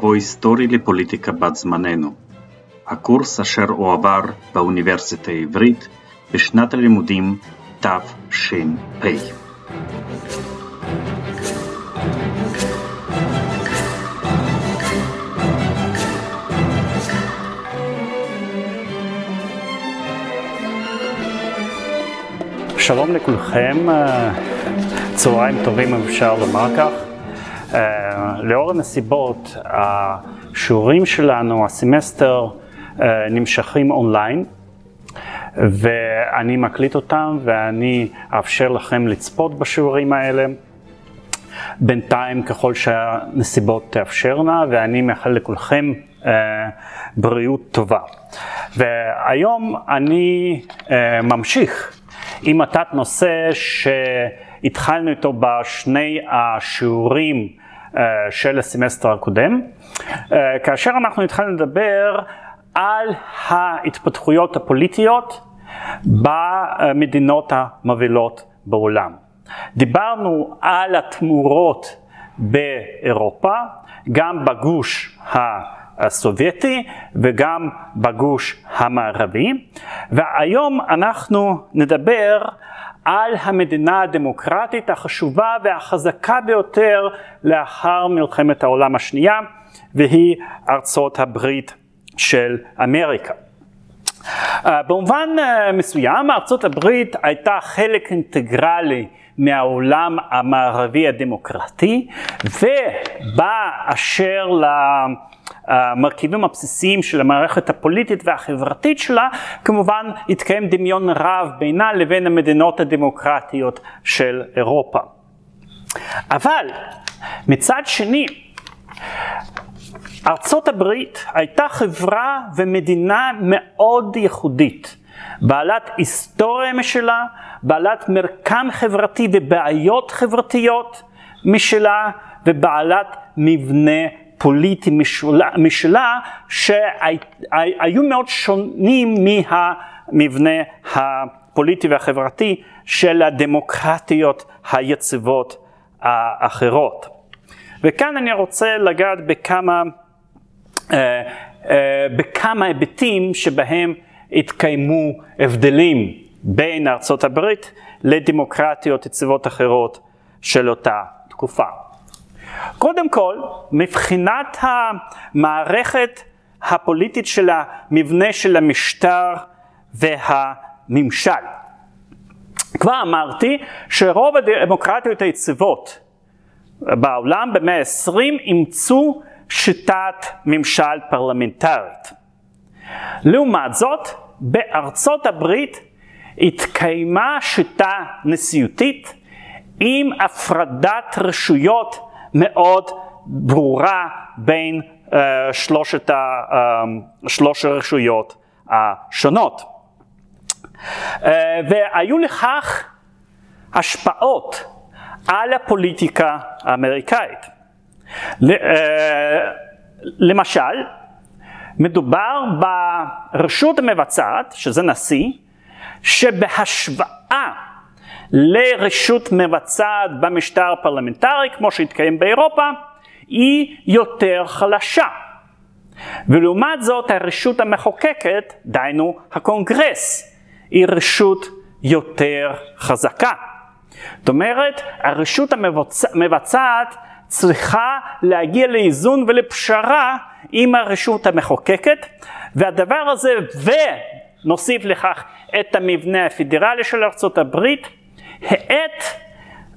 מבוא היסטורי לפוליטיקה בת זמננו, הקורס אשר הועבר באוניברסיטה העברית בשנת הלימודים תש"פ. שלום לכולכם, צהריים טובים אם אפשר לומר כך. לאור הנסיבות, השיעורים שלנו, הסמסטר, נמשכים אונליין, ואני מקליט אותם ואני אאפשר לכם לצפות בשיעורים האלה. בינתיים ככל שהנסיבות תאפשרנה, ואני מאחל לכולכם בריאות טובה. והיום אני ממשיך עם התת נושא שהתחלנו איתו בשני השיעורים של הסמסטר הקודם, כאשר אנחנו התחלנו לדבר על ההתפתחויות הפוליטיות במדינות המובילות בעולם. דיברנו על התמורות באירופה, גם בגוש הסובייטי וגם בגוש המערבי, והיום אנחנו נדבר על המדינה הדמוקרטית החשובה והחזקה ביותר לאחר מלחמת העולם השנייה, והיא ארצות הברית של אמריקה. במובן מסוים ארצות הברית הייתה חלק אינטגרלי מהעולם המערבי הדמוקרטי ובאשר למרכיבים הבסיסיים של המערכת הפוליטית והחברתית שלה כמובן התקיים דמיון רב בינה לבין המדינות הדמוקרטיות של אירופה. אבל מצד שני ארצות הברית הייתה חברה ומדינה מאוד ייחודית, בעלת היסטוריה משלה, בעלת מרקם חברתי ובעיות חברתיות משלה, ובעלת מבנה פוליטי משלה, משלה שהיו מאוד שונים מהמבנה הפוליטי והחברתי של הדמוקרטיות היציבות האחרות. וכאן אני רוצה לגעת בכמה בכמה היבטים שבהם התקיימו הבדלים בין ארצות הברית לדמוקרטיות יציבות אחרות של אותה תקופה. קודם כל, מבחינת המערכת הפוליטית של המבנה של המשטר והממשל. כבר אמרתי שרוב הדמוקרטיות היציבות בעולם במאה ה-20 אימצו שיטת ממשל פרלמנטרית. לעומת זאת, בארצות הברית התקיימה שיטה נשיאותית עם הפרדת רשויות מאוד ברורה בין uh, שלושת, ה, uh, שלוש הרשויות השונות. Uh, והיו לכך השפעות על הפוליטיקה האמריקאית. אה, למשל, מדובר ברשות המבצעת, שזה נשיא, שבהשוואה לרשות מבצעת במשטר פרלמנטרי, כמו שהתקיים באירופה, היא יותר חלשה. ולעומת זאת הרשות המחוקקת, דהיינו הקונגרס, היא רשות יותר חזקה. זאת אומרת, הרשות המבצעת צריכה להגיע לאיזון ולפשרה עם הרשות המחוקקת, והדבר הזה, ונוסיף לכך את המבנה הפדרלי של הברית, האט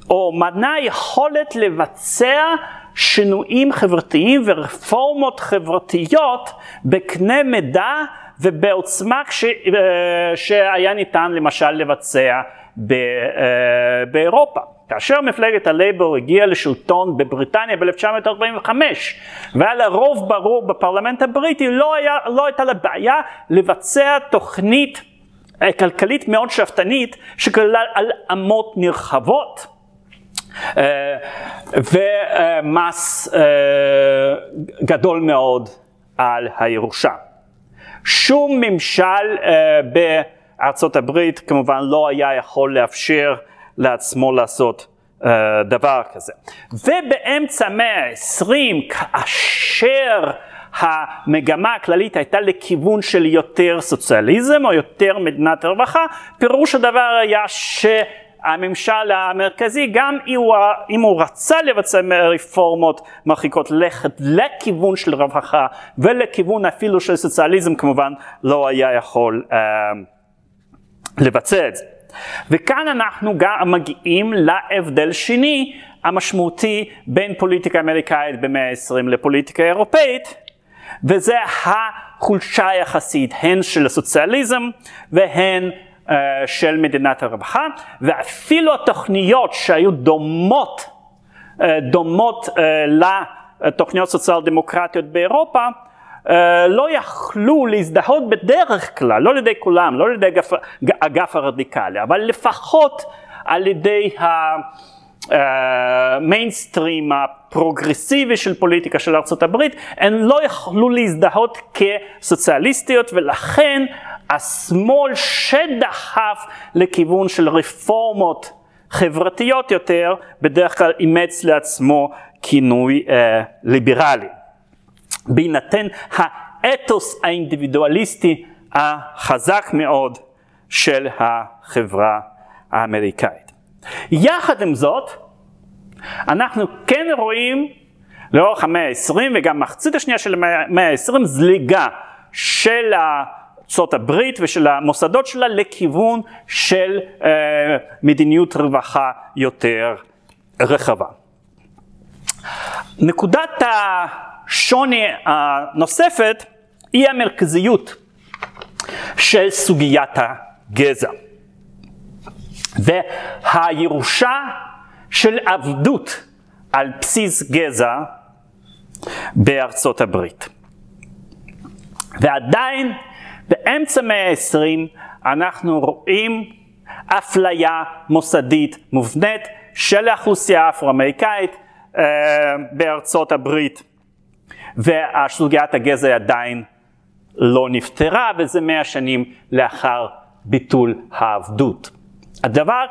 או מנע יכולת לבצע שינויים חברתיים ורפורמות חברתיות בקנה מידה ובעוצמה כש, אה, שהיה ניתן למשל לבצע ב, אה, באירופה. כאשר מפלגת הלייבור הגיעה לשלטון בבריטניה ב-1945 והיה לה רוב ברור בפרלמנט הבריטי, לא, היה, לא הייתה לה בעיה לבצע תוכנית כלכלית מאוד שאפתנית שכללה על אמות נרחבות. אה, ומס אה, גדול מאוד על הירושה. שום ממשל בארצות הברית כמובן לא היה יכול לאפשר לעצמו לעשות דבר כזה. ובאמצע המאה ה-20, כאשר המגמה הכללית הייתה לכיוון של יותר סוציאליזם או יותר מדינת רווחה, פירוש הדבר היה שהממשל המרכזי, גם אם הוא רצה לבצע רפורמות מרחיקות לכת לכיוון של רווחה ולכיוון אפילו של סוציאליזם, כמובן לא היה יכול uh, לבצע את זה. וכאן אנחנו גם מגיעים להבדל שני המשמעותי בין פוליטיקה אמריקאית במאה ה-20 לפוליטיקה אירופאית, וזה החולשה היחסית הן של הסוציאליזם והן uh, של מדינת הרווחה, ואפילו התוכניות שהיו דומות, uh, דומות uh, לתוכניות סוציאל דמוקרטיות באירופה, Uh, לא יכלו להזדהות בדרך כלל, לא על ידי כולם, לא על ידי אגף, אגף הרדיקלי, אבל לפחות על ידי ה... המיינסטרים uh, הפרוגרסיבי של פוליטיקה של ארה"ב, הן לא יכלו להזדהות כסוציאליסטיות ולכן השמאל שדחף לכיוון של רפורמות חברתיות יותר, בדרך כלל אימץ לעצמו כינוי uh, ליברלי. בהינתן האתוס האינדיבידואליסטי החזק מאוד של החברה האמריקאית. יחד עם זאת, אנחנו כן רואים לאורך המאה ה-20 וגם מחצית השנייה של המאה ה-20 זליגה של ארצות הברית ושל המוסדות שלה לכיוון של אה, מדיניות רווחה יותר רחבה. נקודת השוני הנוספת היא המרכזיות של סוגיית הגזע. והירושה של עבדות על בסיס גזע בארצות הברית. ועדיין באמצע המאה ה-20 אנחנו רואים אפליה מוסדית מובנית של האוכלוסייה האפרו-אמריקאית אה, בארצות הברית, וסוגיית הגזע עדיין לא נפתרה, וזה מאה שנים לאחר ביטול העבדות. הדבר,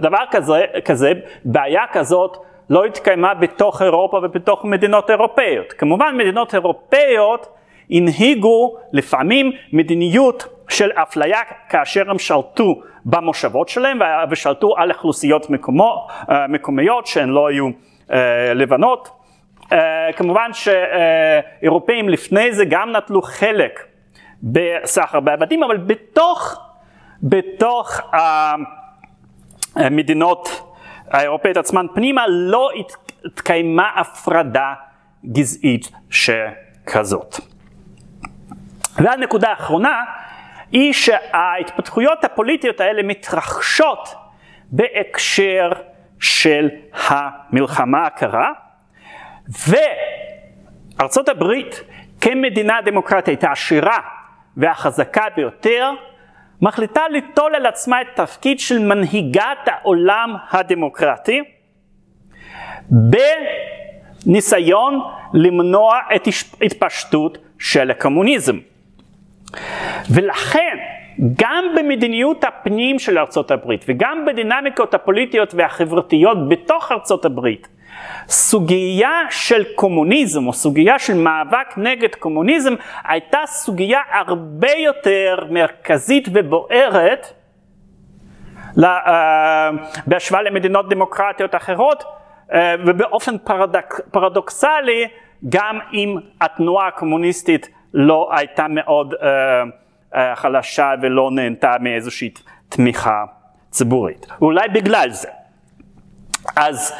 דבר כזה, כזה, בעיה כזאת לא התקיימה בתוך אירופה ובתוך מדינות אירופאיות. כמובן מדינות אירופאיות הנהיגו לפעמים מדיניות של אפליה כאשר הם שלטו במושבות שלהם ושלטו על אוכלוסיות מקומו, אה, מקומיות שהן לא היו אה, לבנות. אה, כמובן שאירופאים לפני זה גם נטלו חלק בסחר בעבדים, אבל בתוך, בתוך המדינות האירופאית עצמן פנימה לא התקיימה הפרדה גזעית שכזאת. והנקודה האחרונה היא שההתפתחויות הפוליטיות האלה מתרחשות בהקשר של המלחמה הקרה, וארצות הברית כמדינה דמוקרטית העשירה והחזקה ביותר, מחליטה ליטול על עצמה את תפקיד של מנהיגת העולם הדמוקרטי בניסיון למנוע את התפשטות של הקומוניזם. ולכן גם במדיניות הפנים של ארצות הברית וגם בדינמיקות הפוליטיות והחברתיות בתוך ארצות הברית, סוגיה של קומוניזם או סוגיה של מאבק נגד קומוניזם הייתה סוגיה הרבה יותר מרכזית ובוערת אה, בהשוואה למדינות דמוקרטיות אחרות אה, ובאופן פרדוק, פרדוקסלי גם אם התנועה הקומוניסטית לא הייתה מאוד אה, חלשה ולא נהנתה מאיזושהי תמיכה ציבורית. אולי בגלל זה. אז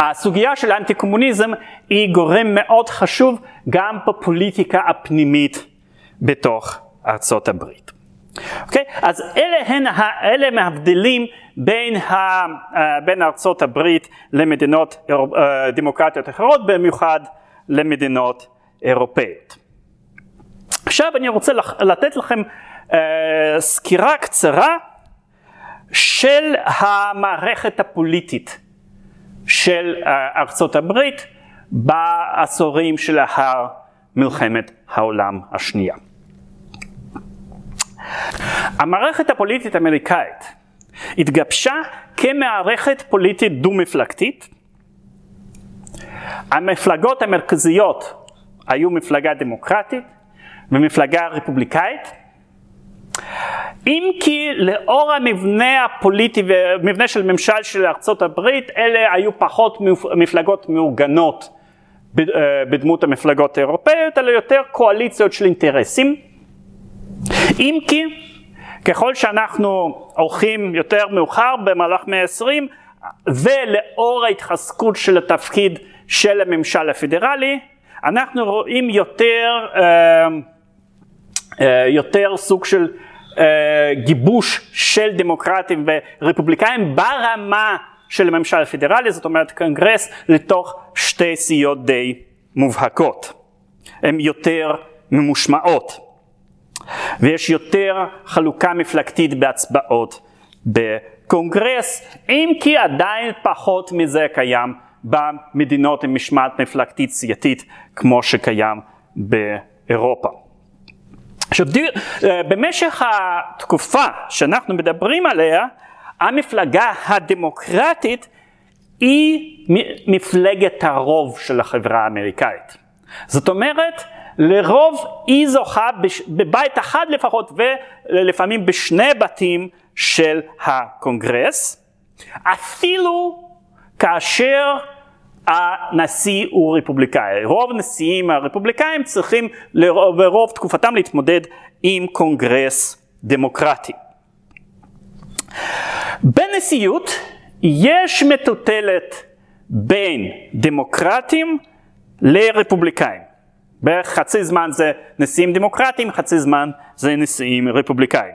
הסוגיה של האנטי קומוניזם היא גורם מאוד חשוב גם בפוליטיקה הפנימית בתוך ארצות הברית. אוקיי? Okay? אז אלה, הן, אלה מהבדלים בין, ה, אה, בין ארצות הברית למדינות אה, דמוקרטיות אחרות, במיוחד למדינות אירופאיות. עכשיו אני רוצה לתת לכם uh, סקירה קצרה של המערכת הפוליטית של ארצות הברית בעשורים שלאחר מלחמת העולם השנייה. המערכת הפוליטית האמריקאית התגבשה כמערכת פוליטית דו-מפלגתית. המפלגות המרכזיות היו מפלגה דמוקרטית ומפלגה רפובליקאית. אם כי לאור המבנה הפוליטי ומבנה של ממשל של ארצות הברית, אלה היו פחות מפלגות מאורגנות אה, בדמות המפלגות האירופאיות, אלא יותר קואליציות של אינטרסים. אם כי ככל שאנחנו הולכים יותר מאוחר במהלך מאה העשרים ולאור ההתחזקות של התפקיד של הממשל הפדרלי, אנחנו רואים יותר, אה, יותר סוג של אה, גיבוש של דמוקרטים ורפובליקאים ברמה של הממשל הפדרלי, זאת אומרת קונגרס לתוך שתי סיעות די מובהקות. הן יותר ממושמעות. ויש יותר חלוקה מפלגתית בהצבעות בקונגרס, אם כי עדיין פחות מזה קיים במדינות עם משמעת מפלגתית סיעתית כמו שקיים באירופה. עכשיו, אה, במשך התקופה שאנחנו מדברים עליה, המפלגה הדמוקרטית היא מפלגת הרוב של החברה האמריקאית. זאת אומרת, לרוב היא זוכה בבית אחד לפחות ולפעמים בשני בתים של הקונגרס, אפילו כאשר הנשיא הוא רפובליקאי. רוב הנשיאים הרפובליקאים צריכים ברוב תקופתם להתמודד עם קונגרס דמוקרטי. בנשיאות יש מטוטלת בין דמוקרטים לרפובליקאים. בערך חצי זמן זה נשיאים דמוקרטיים, חצי זמן זה נשיאים רפובליקאים.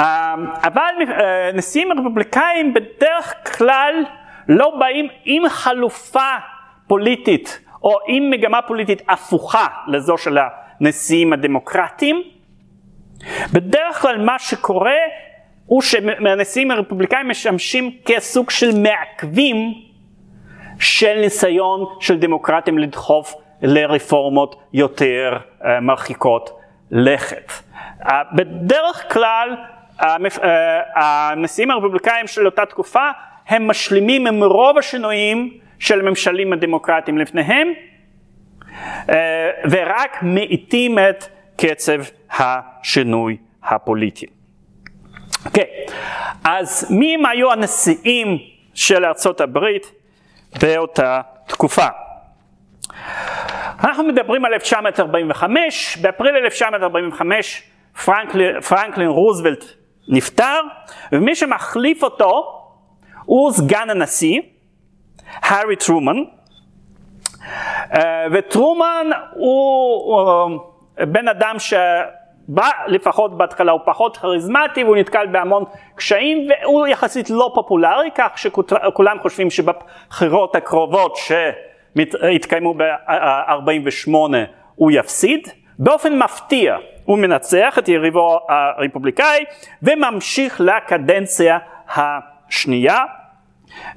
אמ, אבל אה, נשיאים רפובליקאים בדרך כלל לא באים עם חלופה פוליטית או עם מגמה פוליטית הפוכה לזו של הנשיאים הדמוקרטיים. בדרך כלל מה שקורה הוא שהנשיאים הרפובליקאים משמשים כסוג של מעכבים של ניסיון של דמוקרטים לדחוף לרפורמות יותר uh, מרחיקות לכת. Uh, בדרך כלל uh, הנשיאים הרפובליקאים של אותה תקופה הם משלימים עם רוב השינויים של הממשלים הדמוקרטיים לפניהם uh, ורק מאיטים את קצב השינוי הפוליטי. אוקיי, okay. אז מי הם היו הנשיאים של ארצות הברית באותה תקופה? אנחנו מדברים על 1945, באפריל 1945 פרנקלין, פרנקלין רוזוולט נפטר, ומי שמחליף אותו הוא סגן הנשיא, הארי טרומן, אה, וטרומן הוא בן אדם שבא לפחות בהתחלה הוא פחות כריזמטי והוא נתקל בהמון קשיים והוא יחסית לא פופולרי כך שכולם חושבים שבבחירות הקרובות ש... התקיימו ב-48 הוא יפסיד, באופן מפתיע הוא מנצח את יריבו הרפובליקאי וממשיך לקדנציה השנייה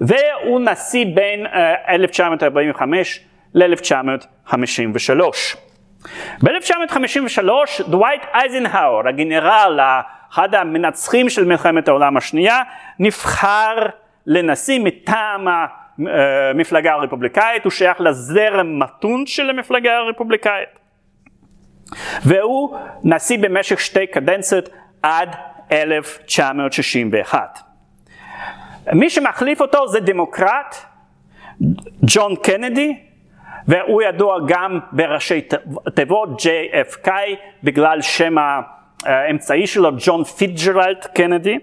והוא נשיא בין 1945 ל-1953. ב-1953 דווייט אייזנהאור, הגנרל, אחד המנצחים של מלחמת העולם השנייה, נבחר לנשיא מטעם המפלגה אה, הרפובליקאית, הוא שייך לזרם מתון של המפלגה הרפובליקאית. והוא נשיא במשך שתי קדנציות עד 1961. מי שמחליף אותו זה דמוקרט, ג'ון קנדי, והוא ידוע גם בראשי תיבות JFK בגלל שם האמצעי שלו, ג'ון פיטג'רלד קנדי.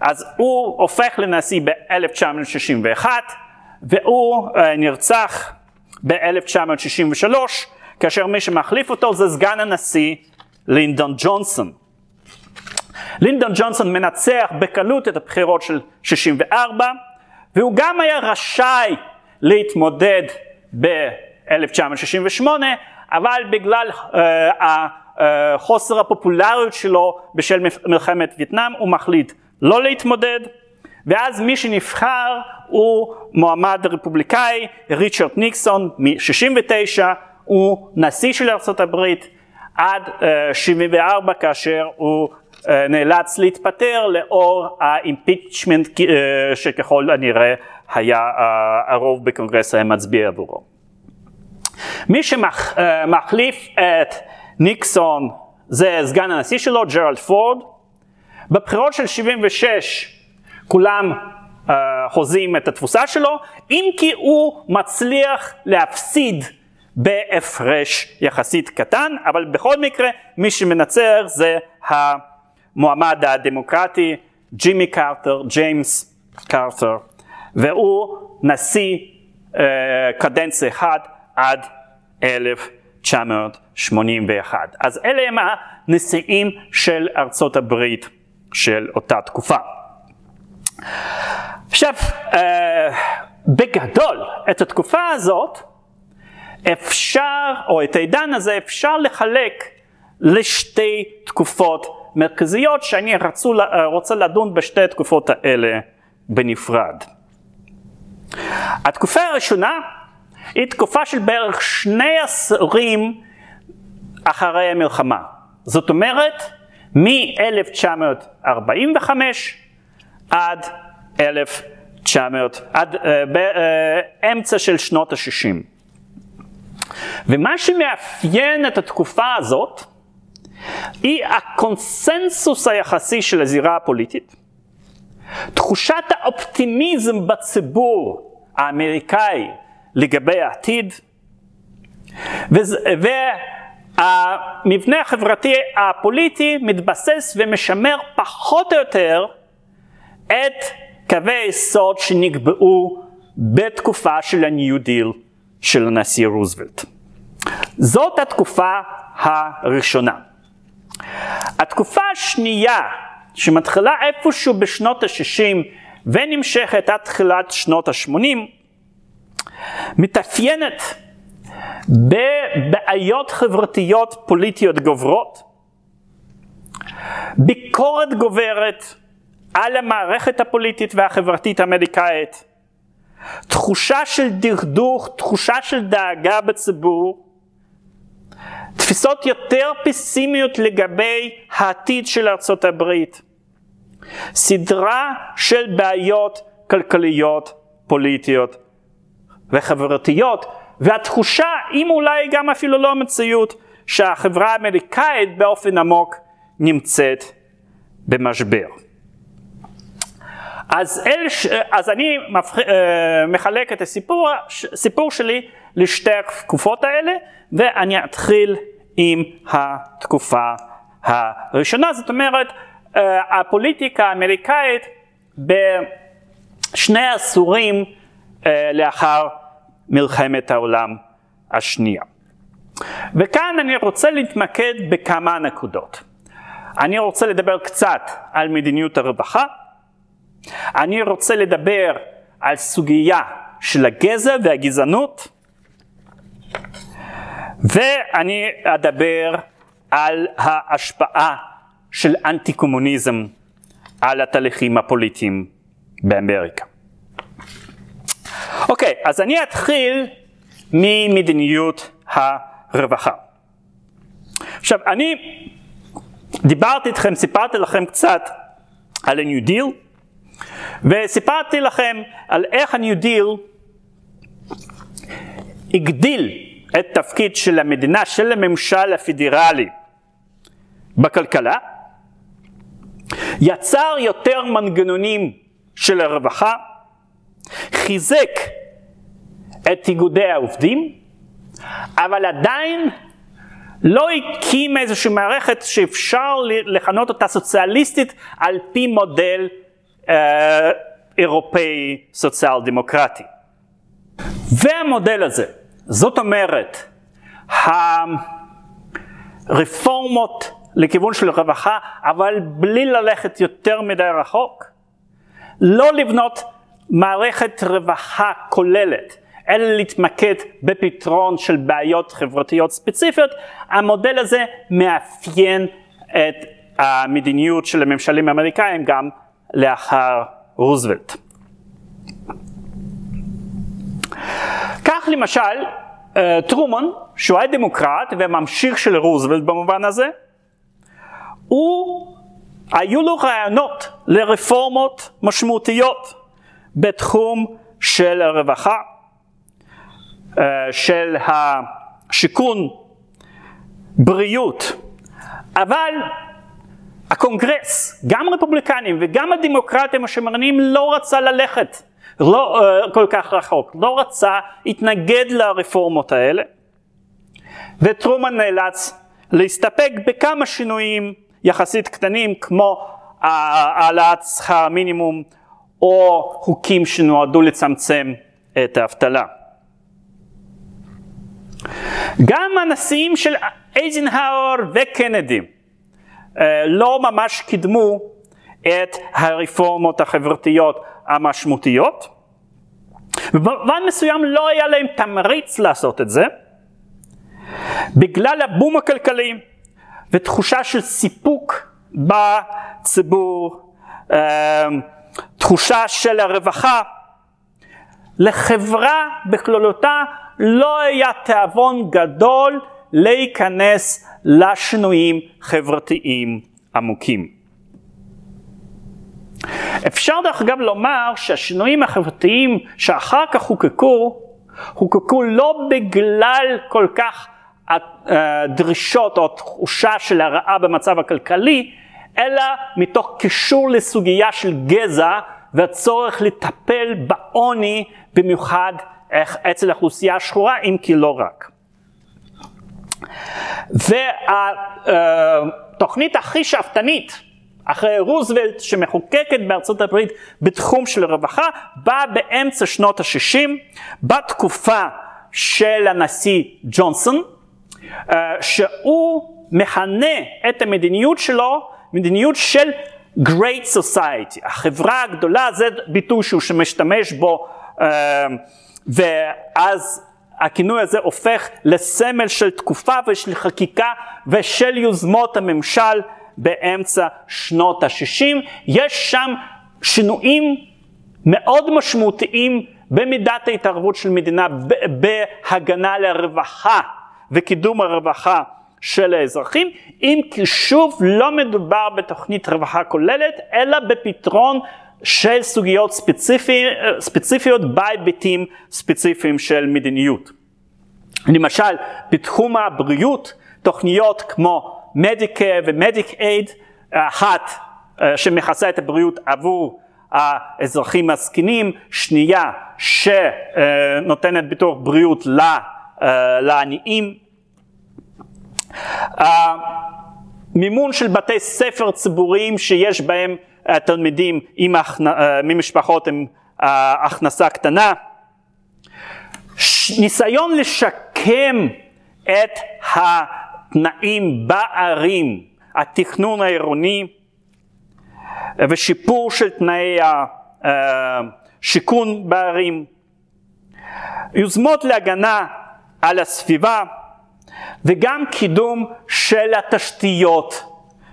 אז הוא הופך לנשיא ב-1961 והוא אה, נרצח ב-1963 כאשר מי שמחליף אותו זה סגן הנשיא לינדון ג'ונסון. לינדון ג'ונסון מנצח בקלות את הבחירות של 64 והוא גם היה רשאי להתמודד ב-1968 אבל בגלל uh, חוסר הפופולריות שלו בשל מלחמת וייטנאם הוא מחליט לא להתמודד ואז מי שנבחר הוא מועמד רפובליקאי, ריצ'רד ניקסון מ-69, הוא נשיא של ארה"ב עד אה, 74 כאשר הוא אה, נאלץ להתפטר לאור ה impeachment שככל הנראה היה הרוב בקונגרס היה מצביע עבורו. מי שמחליף את ניקסון זה סגן הנשיא שלו, ג'רלד פורד. בבחירות של 76 כולם uh, חוזים את התבוסה שלו, אם כי הוא מצליח להפסיד בהפרש יחסית קטן, אבל בכל מקרה מי שמנצח זה המועמד הדמוקרטי ג'ימי קרטר, ג'יימס קרטר, והוא נשיא uh, קדנציה אחת עד 1981. אז אלה הם הנשיאים של ארצות הברית של אותה תקופה. עכשיו, אה, בגדול, את התקופה הזאת אפשר, או את העידן הזה אפשר לחלק לשתי תקופות מרכזיות שאני רצו, רוצה לדון בשתי התקופות האלה בנפרד. התקופה הראשונה היא תקופה של בערך שני עשורים אחרי המלחמה. זאת אומרת, מ-1945 עד 1900, עד uh, באמצע uh, של שנות ה-60. ומה שמאפיין את התקופה הזאת היא הקונסנסוס היחסי של הזירה הפוליטית, תחושת האופטימיזם בציבור האמריקאי לגבי העתיד, והמבנה החברתי הפוליטי מתבסס ומשמר פחות או יותר את קווי היסוד שנקבעו בתקופה של ה-New Deal של הנשיא רוזוולט. זאת התקופה הראשונה. התקופה השנייה, שמתחילה איפשהו בשנות ה-60 ונמשכת עד תחילת שנות ה-80, מתאפיינת בבעיות חברתיות פוליטיות גוברות, ביקורת גוברת על המערכת הפוליטית והחברתית האמריקאית, תחושה של דכדוך, תחושה של דאגה בציבור, תפיסות יותר פסימיות לגבי העתיד של ארצות הברית, סדרה של בעיות כלכליות, פוליטיות וחברתיות, והתחושה, אם אולי גם אפילו לא המציאות, שהחברה האמריקאית באופן עמוק נמצאת במשבר. אז, אל, אז אני מפח, אה, מחלק את הסיפור שלי לשתי התקופות האלה, ואני אתחיל עם התקופה הראשונה, זאת אומרת, אה, הפוליטיקה האמריקאית בשני עשורים אה, לאחר מלחמת העולם השנייה. וכאן אני רוצה להתמקד בכמה נקודות. אני רוצה לדבר קצת על מדיניות הרווחה, אני רוצה לדבר על סוגיה של הגזע והגזענות, ואני אדבר על ההשפעה של אנטי קומוניזם על התהליכים הפוליטיים באמריקה. אוקיי, אז אני אתחיל ממדיניות הרווחה. עכשיו, אני דיברתי איתכם, סיפרתי לכם קצת על ה-New Deal, וסיפרתי לכם על איך ה-New Deal הגדיל את תפקיד של המדינה, של הממשל הפדרלי בכלכלה, יצר יותר מנגנונים של הרווחה, חיזק את איגודי העובדים, אבל עדיין לא הקים איזושהי מערכת שאפשר לכנות אותה סוציאליסטית על פי מודל אה, אירופאי סוציאל דמוקרטי. והמודל הזה, זאת אומרת, הרפורמות לכיוון של רווחה, אבל בלי ללכת יותר מדי רחוק, לא לבנות מערכת רווחה כוללת, אלא להתמקד בפתרון של בעיות חברתיות ספציפיות, המודל הזה מאפיין את המדיניות של הממשלים האמריקאים גם לאחר רוזוולט. כך למשל אה, טרומן, שהוא היה דמוקרט וממשיך של רוזוולט במובן הזה, הוא היו לו רעיונות לרפורמות משמעותיות בתחום של הרווחה, אה, של השיכון, בריאות, אבל הקונגרס, גם רפובליקנים וגם הדמוקרטים השמרנים לא רצה ללכת לא uh, כל כך רחוק, לא רצה, התנגד לרפורמות האלה, וטרומן נאלץ להסתפק בכמה שינויים יחסית קטנים כמו העלאת שכר המינימום או חוקים שנועדו לצמצם את האבטלה. גם הנשיאים של אייזנהאואר וקנדי אה, לא ממש קידמו את הרפורמות החברתיות המשמעותיות. ובמובן מסוים לא היה להם תמריץ לעשות את זה, בגלל הבום הכלכלי ותחושה של סיפוק בציבור, אה, תחושה של הרווחה. לחברה בכללותה לא היה תיאבון גדול להיכנס לשינויים חברתיים עמוקים. אפשר דרך אגב לומר שהשינויים החברתיים שאחר כך חוקקו, חוקקו לא בגלל כל כך הדרישות או תחושה של הרעה במצב הכלכלי, אלא מתוך קישור לסוגיה של גזע והצורך לטפל בעוני במיוחד אצל האוכלוסייה השחורה, אם כי לא רק. והתוכנית הכי שאפתנית אחרי רוזוולט שמחוקקת בארצות הברית בתחום של הרווחה באה באמצע שנות ה-60 בתקופה של הנשיא ג'ונסון אה, שהוא מכנה את המדיניות שלו מדיניות של Great Society, החברה הגדולה זה ביטוי שהוא משתמש בו אה, ואז הכינוי הזה הופך לסמל של תקופה ושל חקיקה ושל יוזמות הממשל באמצע שנות ה-60. יש שם שינויים מאוד משמעותיים במידת ההתערבות של מדינה בהגנה לרווחה וקידום הרווחה של האזרחים, אם כי שוב לא מדובר בתוכנית רווחה כוללת, אלא בפתרון של סוגיות ספציפי, ספציפיות בהיבטים ספציפיים של מדיניות. למשל, בתחום הבריאות, תוכניות כמו מדיקה ומדיק אייד, אחת אה, שמכסה את הבריאות עבור האזרחים הזקנים, שנייה שנותנת ביטוח בריאות אה, לעניים. מימון של בתי ספר ציבוריים שיש בהם תלמידים עם אה, ממשפחות עם הכנסה קטנה. ניסיון לשקם את התנאים בערים, התכנון העירוני ושיפור של תנאי השיכון אה, בערים, יוזמות להגנה על הסביבה וגם קידום של התשתיות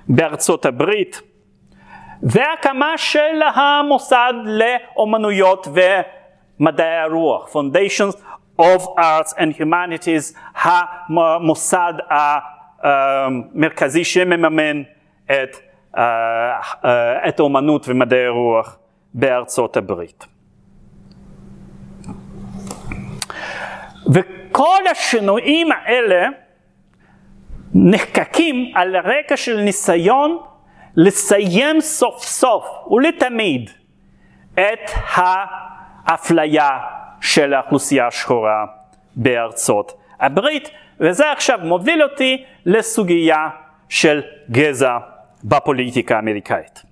בארצות הברית והקמה של המוסד לאומנויות ומדעי הרוח, Foundations of Arts and Humanities, המוסד המרכזי שמממן את, את האומנות ומדעי הרוח בארצות הברית. וכל השינויים האלה נחקקים על רקע של ניסיון לסיים סוף סוף ולתמיד את האפליה של האוכלוסייה השחורה בארצות הברית, וזה עכשיו מוביל אותי לסוגיה של גזע בפוליטיקה האמריקאית.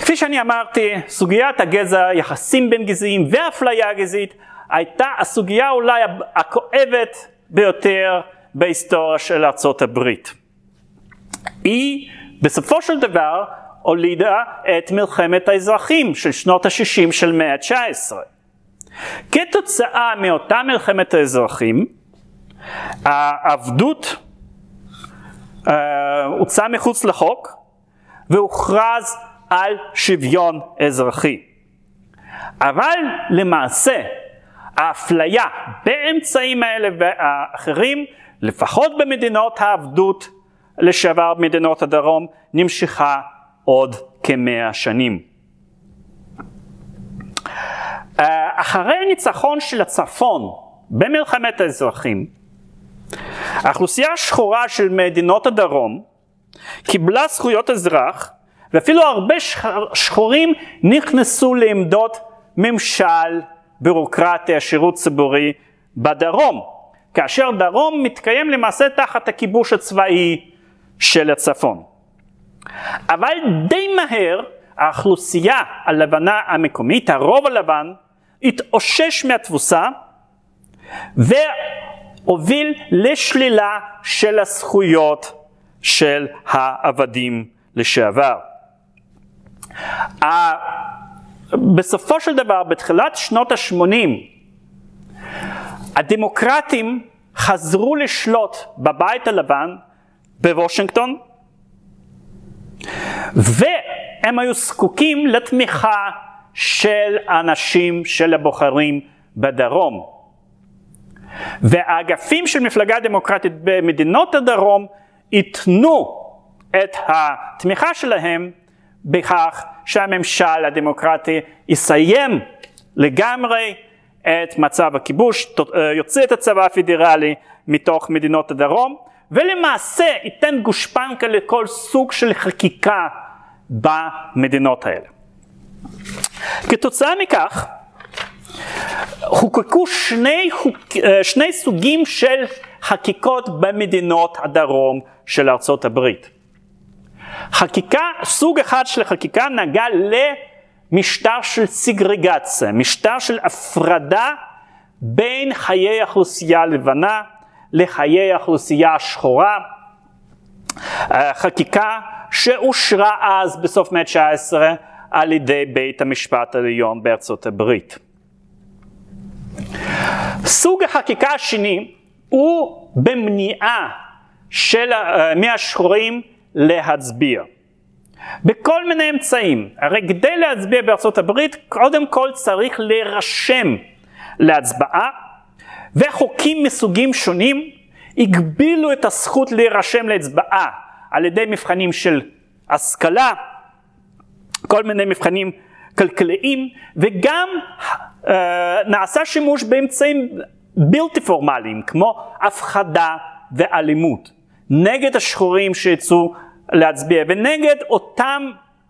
כפי שאני אמרתי, סוגיית הגזע, יחסים בין גזעים ואפליה גזעית הייתה הסוגיה אולי הכואבת ביותר בהיסטוריה של ארצות הברית. היא בסופו של דבר הולידה את מלחמת האזרחים של שנות ה-60 של מאה ה-19. כתוצאה מאותה מלחמת האזרחים, העבדות אה, הוצאה מחוץ לחוק והוכרז על שוויון אזרחי. אבל למעשה האפליה באמצעים האלה ואחרים, לפחות במדינות העבדות לשעבר מדינות הדרום נמשכה עוד כמאה שנים. אה, אחרי הניצחון של הצפון במלחמת האזרחים, האוכלוסייה השחורה של מדינות הדרום קיבלה זכויות אזרח ואפילו הרבה שחורים נכנסו לעמדות ממשל, בירוקרטיה, שירות ציבורי בדרום, כאשר דרום מתקיים למעשה תחת הכיבוש הצבאי של הצפון. אבל די מהר האוכלוסייה הלבנה המקומית, הרוב הלבן, התאושש מהתבוסה והוביל לשלילה של הזכויות של העבדים לשעבר. בסופו של דבר, בתחילת שנות ה-80, הדמוקרטים חזרו לשלוט בבית הלבן בוושינגטון, והם היו זקוקים לתמיכה של האנשים, של הבוחרים בדרום. והאגפים של מפלגה דמוקרטית במדינות הדרום ייתנו את התמיכה שלהם בכך שהממשל הדמוקרטי יסיים לגמרי את מצב הכיבוש, יוצא את הצבא הפדרלי מתוך מדינות הדרום, ולמעשה ייתן גושפנקה לכל סוג של חקיקה במדינות האלה. כתוצאה מכך, חוקקו שני, חוק, שני סוגים של חקיקות במדינות הדרום של ארצות הברית. חקיקה, סוג אחד של חקיקה נגע למשטר של סיגרגציה, משטר של הפרדה בין חיי האוכלוסייה הלבנה לחיי האוכלוסייה השחורה. אה, חקיקה שאושרה אז בסוף מאה ה-19 על ידי בית המשפט העליון בארצות הברית. סוג החקיקה השני הוא במניעה של, uh, מהשחורים להצביע. בכל מיני אמצעים. הרי כדי להצביע בארצות הברית, קודם כל צריך להירשם להצבעה, וחוקים מסוגים שונים הגבילו את הזכות להירשם להצבעה על ידי מבחנים של השכלה, כל מיני מבחנים כלכליים, וגם uh, נעשה שימוש באמצעים בלתי פורמליים, כמו הפחדה ואלימות. נגד השחורים שיצאו להצביע ונגד אותם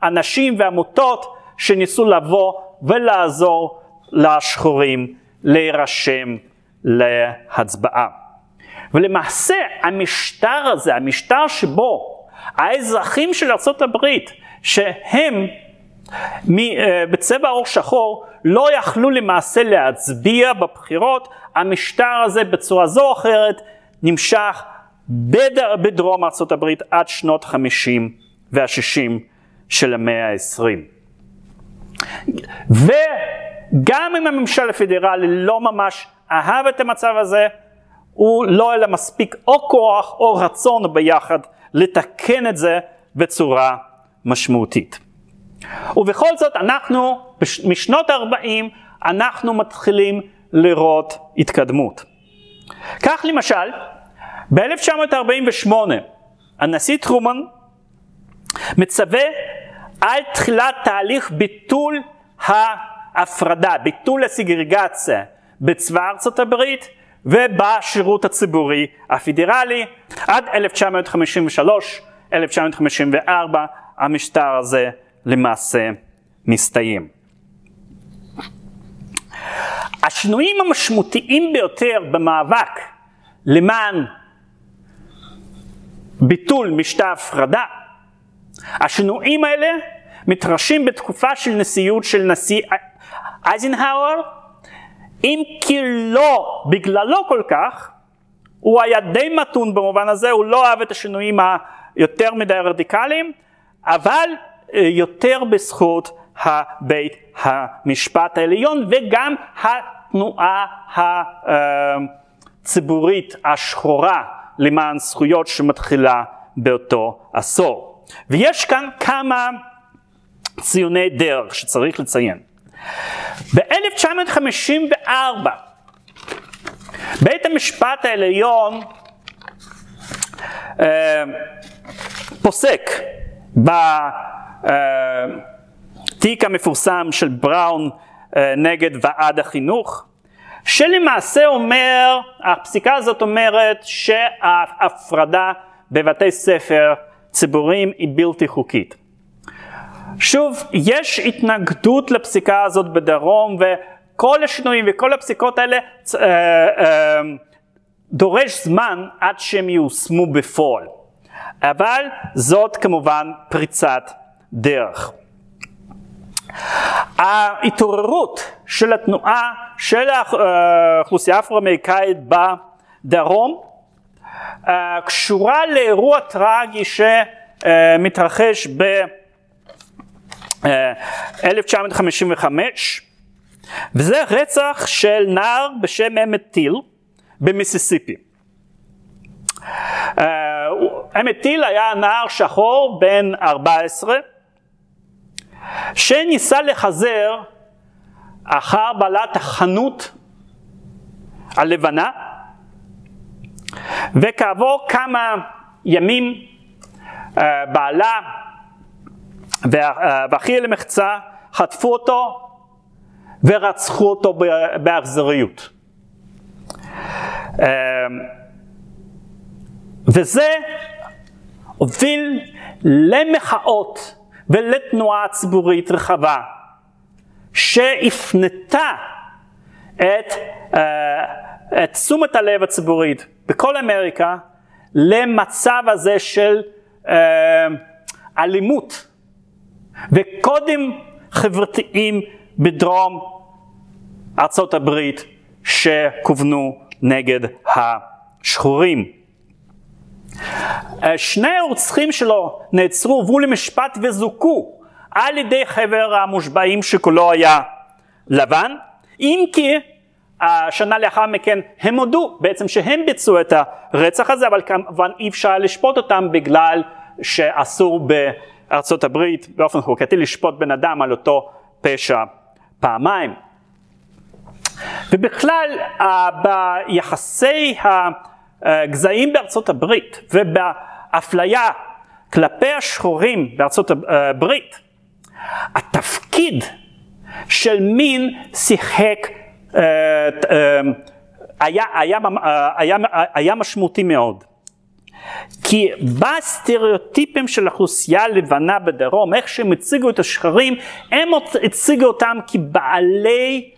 אנשים ועמותות שניסו לבוא ולעזור לשחורים להירשם להצבעה. ולמעשה המשטר הזה, המשטר שבו האזרחים של ארה"ב שהם אה, בצבע עור שחור לא יכלו למעשה להצביע בבחירות, המשטר הזה בצורה זו או אחרת נמשך בדרום הברית עד שנות החמישים והשישים של המאה העשרים. וגם אם הממשל הפדרלי לא ממש אהב את המצב הזה, הוא לא היה מספיק או כוח או רצון ביחד לתקן את זה בצורה משמעותית. ובכל זאת אנחנו משנות ה-40 אנחנו מתחילים לראות התקדמות. כך למשל ב-1948 הנשיא טרומן מצווה על תחילת תהליך ביטול ההפרדה, ביטול הסגרגציה בצבא ארצות הברית ובשירות הציבורי הפדרלי. עד 1953-1954 המשטר הזה למעשה מסתיים. השינויים המשמעותיים ביותר במאבק למען ביטול משטר הפרדה. השינויים האלה מתרחשים בתקופה של נשיאות של נשיא אייזנהאואר, אם כי לא בגללו כל כך, הוא היה די מתון במובן הזה, הוא לא אהב את השינויים היותר מדי רדיקליים, אבל אה, יותר בזכות הבית המשפט העליון וגם התנועה הציבורית השחורה למען זכויות שמתחילה באותו עשור. ויש כאן כמה ציוני דרך שצריך לציין. ב-1954 בית המשפט העליון אה, פוסק בתיק המפורסם של בראון נגד ועד החינוך, שלמעשה אומר, הפסיקה הזאת אומרת שההפרדה בבתי ספר ציבוריים היא בלתי חוקית. שוב, יש התנגדות לפסיקה הזאת בדרום וכל השינויים וכל הפסיקות האלה אה, אה, דורש זמן עד שהם ייושמו בפועל. אבל זאת כמובן פריצת דרך. ההתעוררות של התנועה של האוכלוסייה האפרו-אמריקאית בדרום אה, קשורה לאירוע טרגי שמתרחש ב-1955 וזה רצח של נער בשם אמת טיל במיסיסיפי. אמת טיל היה נער שחור בן 14 שניסה לחזר אחר בעלת החנות הלבנה וכעבור כמה ימים אה, בעלה אה, ואחי למחצה חטפו אותו ורצחו אותו באכזריות. אה, וזה הוביל למחאות ולתנועה ציבורית רחבה שהפנתה את, uh, את תשומת הלב הציבורית בכל אמריקה למצב הזה של אלימות וקודים חברתיים בדרום ארצות הברית שכוונו נגד השחורים. שני הרוצחים שלו נעצרו, הובאו למשפט וזוכו על ידי חבר המושבעים שכולו היה לבן, אם כי שנה לאחר מכן הם הודו בעצם שהם ביצעו את הרצח הזה, אבל כמובן אי אפשר לשפוט אותם בגלל שאסור בארצות הברית באופן חוקתי לשפוט בן אדם על אותו פשע פעמיים. ובכלל ביחסי ה... גזעים בארצות הברית ובאפליה כלפי השחורים בארצות הברית, התפקיד של מין שיחק, אה, אה, היה, היה, היה, היה משמעותי מאוד. כי בסטריאוטיפים של האוכלוסייה הלבנה בדרום, איך שהם הציגו את השחרים, הם הציגו אותם כבעלי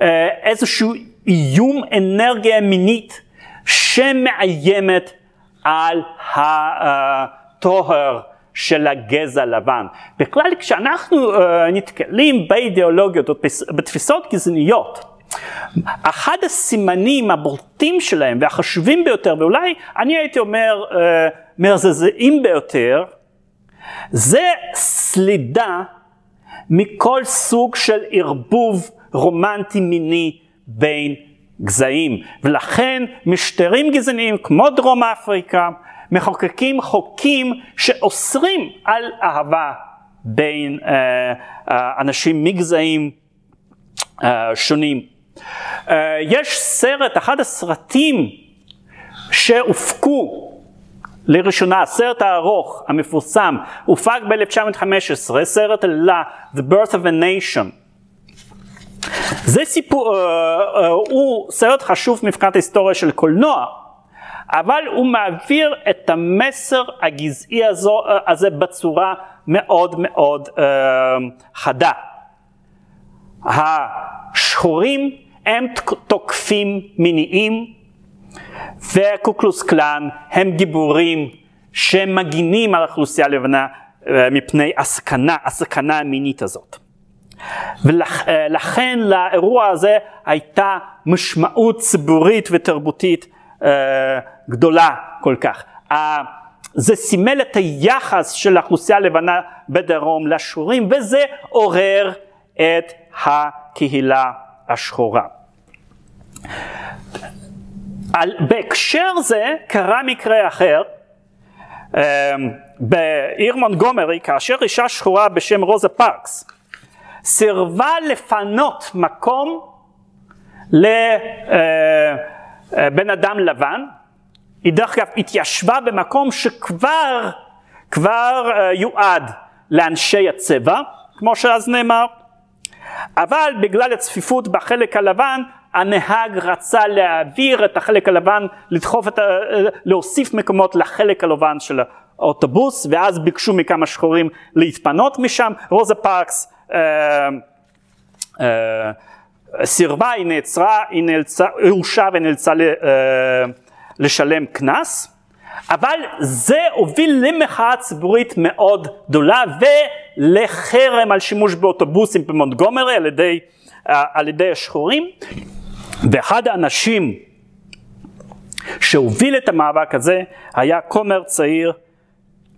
אה, איזשהו איום אנרגיה מינית שמאיימת על הטוהר של הגזע הלבן. בכלל כשאנחנו uh, נתקלים באידיאולוגיות או בתפיסות גזעניות, אחד הסימנים הבולטים שלהם והחשובים ביותר, ואולי אני הייתי אומר uh, מרזזים ביותר, זה סלידה מכל סוג של ערבוב רומנטי מיני בין גזעים, ולכן משטרים גזעניים כמו דרום אפריקה מחוקקים חוקים שאוסרים על אהבה בין uh, uh, אנשים מגזעים uh, שונים. Uh, יש סרט, אחד הסרטים שהופקו לראשונה, הסרט הארוך המפורסם, הופק ב-1915, סרט לה, The Birth of a Nation. זה סיפור, uh, uh, הוא סרט חשוב מבחינת ההיסטוריה של קולנוע, אבל הוא מעביר את המסר הגזעי הזו, הזה בצורה מאוד מאוד חדה. השחורים הם תוקפים מיניים וקוקלוס קלאן הם גיבורים שמגינים על האוכלוסייה הלבנה מפני הסכנה, הסכנה המינית הזאת. ולכן לאירוע הזה הייתה משמעות ציבורית ותרבותית אה, גדולה כל כך. זה סימל את היחס של האוכלוסייה הלבנה בדרום לשורים וזה עורר את הקהילה השחורה. על, בהקשר זה קרה מקרה אחר אה, בעיר מונגומרי כאשר אישה שחורה בשם רוזה פארקס סירבה לפנות מקום לבן אה, אדם לבן, היא דרך אגב התיישבה במקום שכבר כבר uh, יועד לאנשי הצבע, כמו שאז נאמר, אבל בגלל הצפיפות בחלק הלבן, הנהג רצה להעביר את החלק הלבן, לדחוף את ה... להוסיף מקומות לחלק הלבן של האוטובוס, ואז ביקשו מכמה שחורים להתפנות משם. רוזה פארקס אה, אה, סירבה, היא נעצרה, היא נאלצה, הורשעה ונאלצה אה, לשלם קנס. אבל זה הוביל למחאה ציבורית מאוד גדולה ולחרם על שימוש באוטובוסים במונטגומרי על ידי, על ידי השחורים. ואחד האנשים שהוביל את המאבק הזה היה כומר צעיר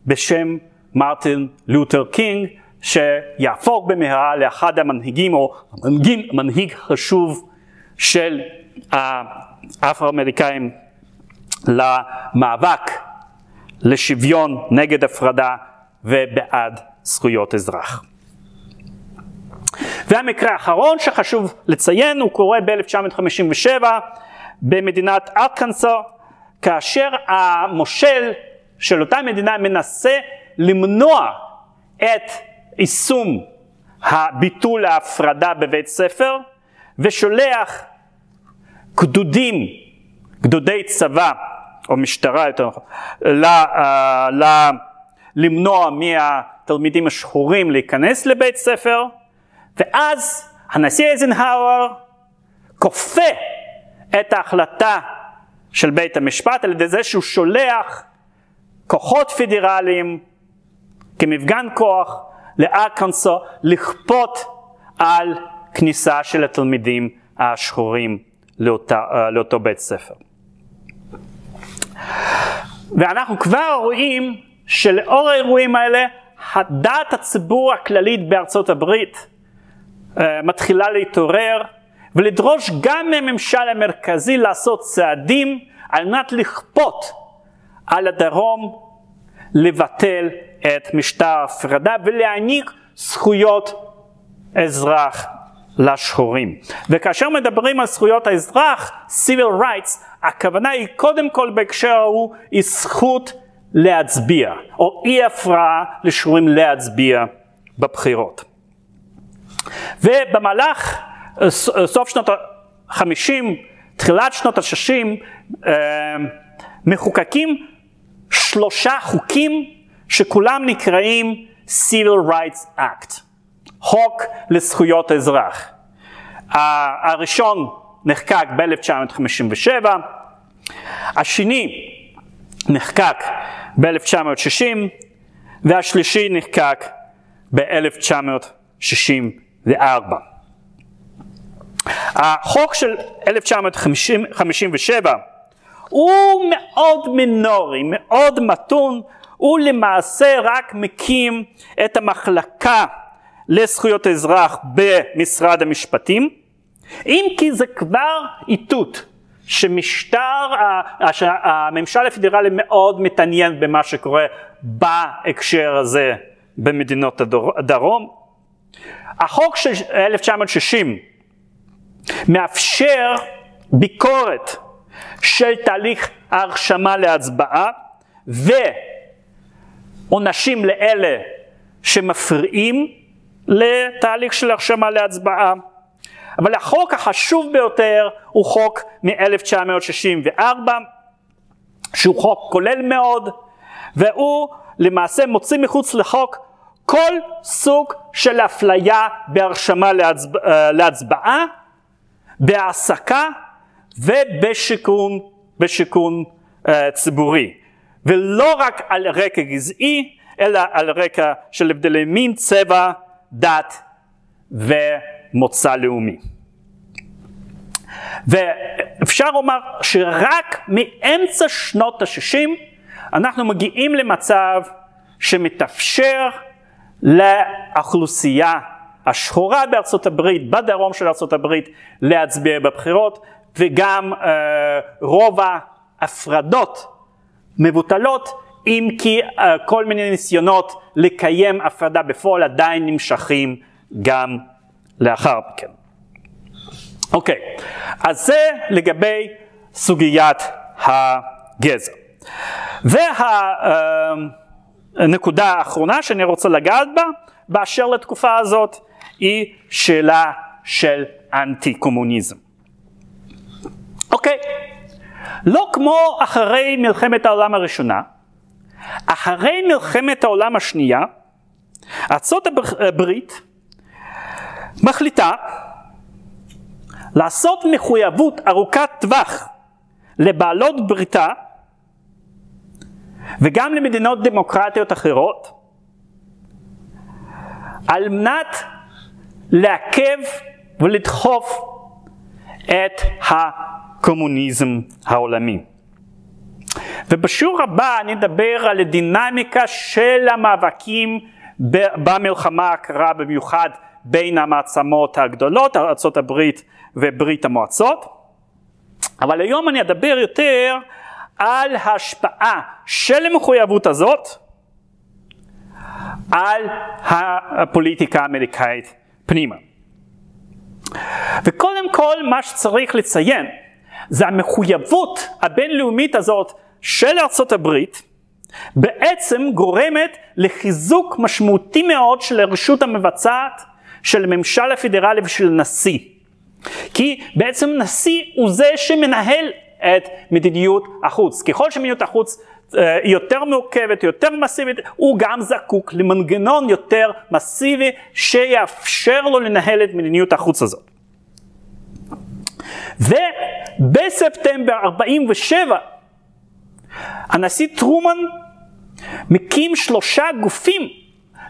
בשם מרטין לותר קינג, שיהפוך במהרה לאחד המנהיגים או מנהיג, מנהיג חשוב של האפרו-אמריקאים למאבק לשוויון נגד הפרדה ובעד זכויות אזרח. והמקרה האחרון שחשוב לציין הוא קורה ב-1957 במדינת ארקנסו כאשר המושל של אותה מדינה מנסה למנוע את יישום הביטול ההפרדה בבית ספר ושולח גדודים, גדודי צבא או משטרה יותר נכון, למנוע מהתלמידים השחורים להיכנס לבית ספר ואז הנשיא איזנהאואר כופה את ההחלטה של בית המשפט על ידי זה שהוא שולח כוחות פדרליים כמפגן כוח לארקנסו לכפות על כניסה של התלמידים השחורים לאותה, לאותו בית ספר. ואנחנו כבר רואים שלאור האירועים האלה, הדעת הציבור הכללית בארצות הברית אה, מתחילה להתעורר ולדרוש גם מהממשל המרכזי לעשות צעדים על מנת לכפות על הדרום לבטל את משטר ההפרדה ולהעניק זכויות אזרח לשחורים. וכאשר מדברים על זכויות האזרח, civil rights, הכוונה היא קודם כל בהקשר ההוא היא זכות להצביע, או אי הפרעה לשחורים להצביע בבחירות. ובמהלך אה, אה, סוף שנות ה-50, תחילת שנות ה-60, אה, מחוקקים שלושה חוקים שכולם נקראים Civil Rights Act, חוק לזכויות האזרח. הראשון נחקק ב-1957, השני נחקק ב-1960 והשלישי נחקק ב-1960. 1954. החוק של 1957 הוא מאוד מינורי, מאוד מתון, הוא למעשה רק מקים את המחלקה לזכויות אזרח במשרד המשפטים, אם כי זה כבר איתות שמשטר, שהממשל הפדרלי מאוד מתעניין במה שקורה בהקשר הזה במדינות הדרום, החוק של 1960 מאפשר ביקורת של תהליך ההרשמה להצבעה ועונשים לאלה שמפריעים לתהליך של הרשמה להצבעה. אבל החוק החשוב ביותר הוא חוק מ-1964 שהוא חוק כולל מאוד והוא למעשה מוציא מחוץ לחוק כל סוג של אפליה בהרשמה להצבע, אה, להצבעה, בהעסקה ובשיכון בשיכון uh, ציבורי. ולא רק על רקע גזעי, אלא על רקע של הבדלי מין, צבע, דת ומוצא לאומי. ואפשר לומר שרק מאמצע שנות ה-60 אנחנו מגיעים למצב שמתאפשר לאוכלוסייה השחורה בארצות הברית, בדרום של ארצות הברית, להצביע בבחירות, וגם אה, רוב ההפרדות מבוטלות, אם כי אה, כל מיני ניסיונות לקיים הפרדה בפועל עדיין נמשכים גם לאחר מכן. אוקיי, אז זה לגבי סוגיית הגזע. וה... אה, נקודה אחרונה שאני רוצה לגעת בה, באשר לתקופה הזאת, היא שאלה של אנטי קומוניזם. אוקיי, לא כמו אחרי מלחמת העולם הראשונה, אחרי מלחמת העולם השנייה, ארצות הברית מחליטה לעשות מחויבות ארוכת טווח לבעלות בריתה וגם למדינות דמוקרטיות אחרות על מנת לעכב ולדחוף את הקומוניזם העולמי. ובשיעור הבא אני אדבר על הדינמיקה של המאבקים במלחמה הקרה במיוחד בין המעצמות הגדולות, ארה"ב וברית המועצות, אבל היום אני אדבר יותר על ההשפעה של המחויבות הזאת על הפוליטיקה האמריקאית פנימה. וקודם כל מה שצריך לציין זה המחויבות הבינלאומית הזאת של ארצות הברית בעצם גורמת לחיזוק משמעותי מאוד של הרשות המבצעת, של הממשל הפדרלי ושל נשיא. כי בעצם נשיא הוא זה שמנהל את מדיניות החוץ. ככל שמדיניות החוץ אה, יותר מורכבת, יותר מסיבית, הוא גם זקוק למנגנון יותר מסיבי שיאפשר לו לנהל את מדיניות החוץ הזאת. ובספטמבר 47 הנשיא טרומן מקים שלושה גופים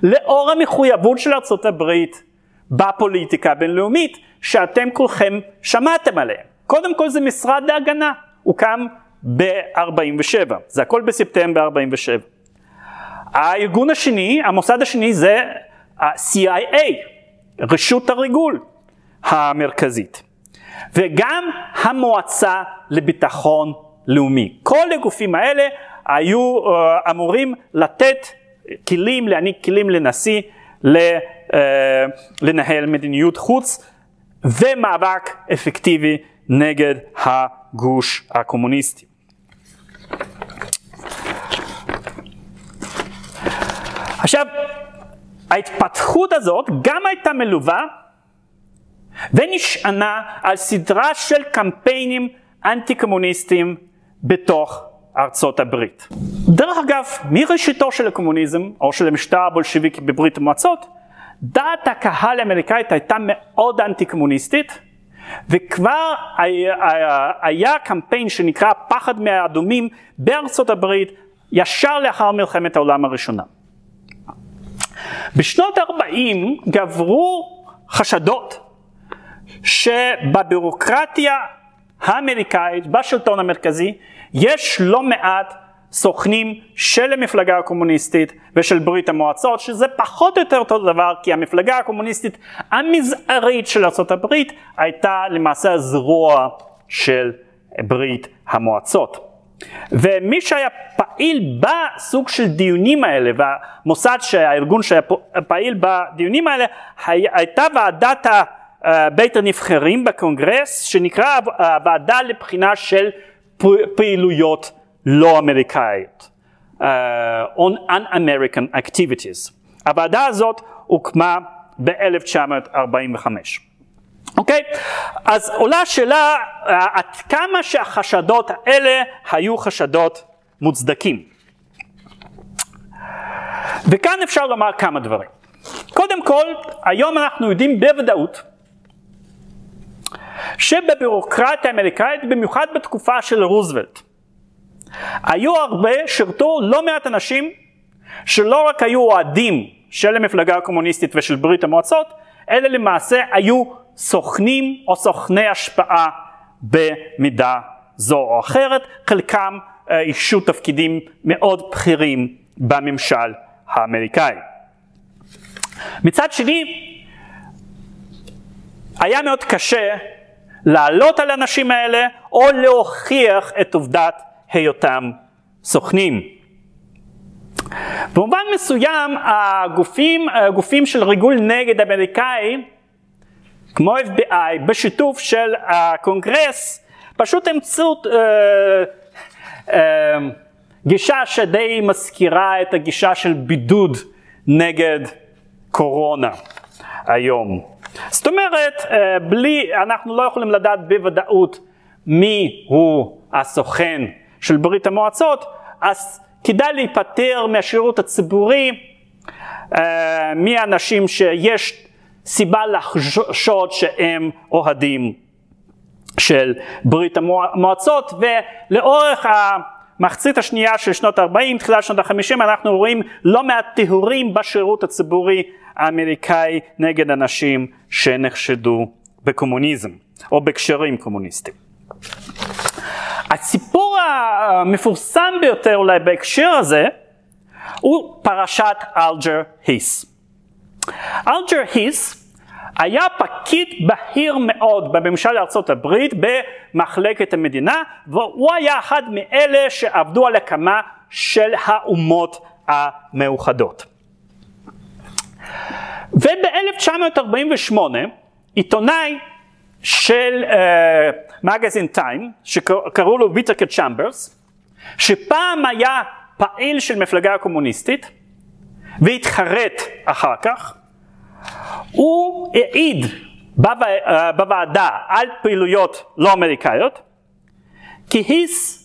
לאור המחויבות של ארצות הברית בפוליטיקה הבינלאומית שאתם כולכם שמעתם עליהם. קודם כל זה משרד ההגנה, הוקם ב-47, זה הכל בספטמבר 47. הארגון השני, המוסד השני זה ה-CIA, רשות הריגול המרכזית, וגם המועצה לביטחון לאומי. כל הגופים האלה היו uh, אמורים לתת כלים, להעניק כלים לנשיא ל, uh, לנהל מדיניות חוץ ומאבק אפקטיבי נגד הגוש הקומוניסטי. עכשיו, ההתפתחות הזאת גם הייתה מלווה ונשענה על סדרה של קמפיינים אנטי קומוניסטיים בתוך ארצות הברית. דרך אגב, מראשיתו של הקומוניזם, או של המשטר הבולשיביקי בברית המועצות, דעת הקהל האמריקאית הייתה מאוד אנטי קומוניסטית, וכבר היה, היה קמפיין שנקרא פחד מהאדומים בארצות הברית ישר לאחר מלחמת העולם הראשונה. בשנות ה-40 גברו חשדות שבבירוקרטיה האמריקאית, בשלטון המרכזי, יש לא מעט סוכנים של המפלגה הקומוניסטית ושל ברית המועצות, שזה פחות או יותר אותו דבר, כי המפלגה הקומוניסטית המזערית של ארה"ב הייתה למעשה הזרוע של ברית המועצות. ומי שהיה פעיל בסוג של דיונים האלה, והמוסד, הארגון שהיה פעיל בדיונים האלה, הייתה ועדת בית הנבחרים בקונגרס, שנקרא הוועדה לבחינה של פעילויות לא אמריקאיות, uh, on un-American activities. הוועדה הזאת הוקמה ב-1945. אוקיי? Okay? אז עולה השאלה עד כמה שהחשדות האלה היו חשדות מוצדקים. וכאן אפשר לומר כמה דברים. קודם כל, היום אנחנו יודעים בוודאות שבבירוקרטיה האמריקאית, במיוחד בתקופה של רוזוולט, היו הרבה, שירתו לא מעט אנשים שלא רק היו אוהדים של המפלגה הקומוניסטית ושל ברית המועצות, אלא למעשה היו סוכנים או סוכני השפעה במידה זו או אחרת, חלקם אישו אה, תפקידים מאוד בכירים בממשל האמריקאי. מצד שני, היה מאוד קשה לעלות על האנשים האלה או להוכיח את עובדת היותם סוכנים. במובן מסוים הגופים, הגופים של ריגול נגד אמריקאי כמו FBI בשיתוף של הקונגרס פשוט אמצו אה, אה, גישה שדי מזכירה את הגישה של בידוד נגד קורונה היום. זאת אומרת, אה, בלי, אנחנו לא יכולים לדעת בוודאות מי הוא הסוכן של ברית המועצות, אז כדאי להיפטר מהשירות הציבורי אה, מאנשים שיש סיבה לחשוד שהם אוהדים של ברית המועצות ולאורך המחצית השנייה של שנות ה-40, תחילת שנות ה-50 אנחנו רואים לא מעט טיהורים בשירות הציבורי האמריקאי נגד אנשים שנחשדו בקומוניזם או בקשרים קומוניסטיים. הסיפור המפורסם ביותר אולי בהקשר הזה הוא פרשת אלג'ר היס. אלג'ר היס היה פקיד בכיר מאוד בממשל ארה"ב במחלקת המדינה והוא היה אחד מאלה שעבדו על הקמה של האומות המאוחדות. וב-1948 עיתונאי של מגזין uh, טיים שקראו לו ויטקר צ'מברס שפעם היה פעיל של מפלגה הקומוניסטית והתחרט אחר כך הוא העיד אה, בוועדה על פעילויות לא אמריקאיות כי היס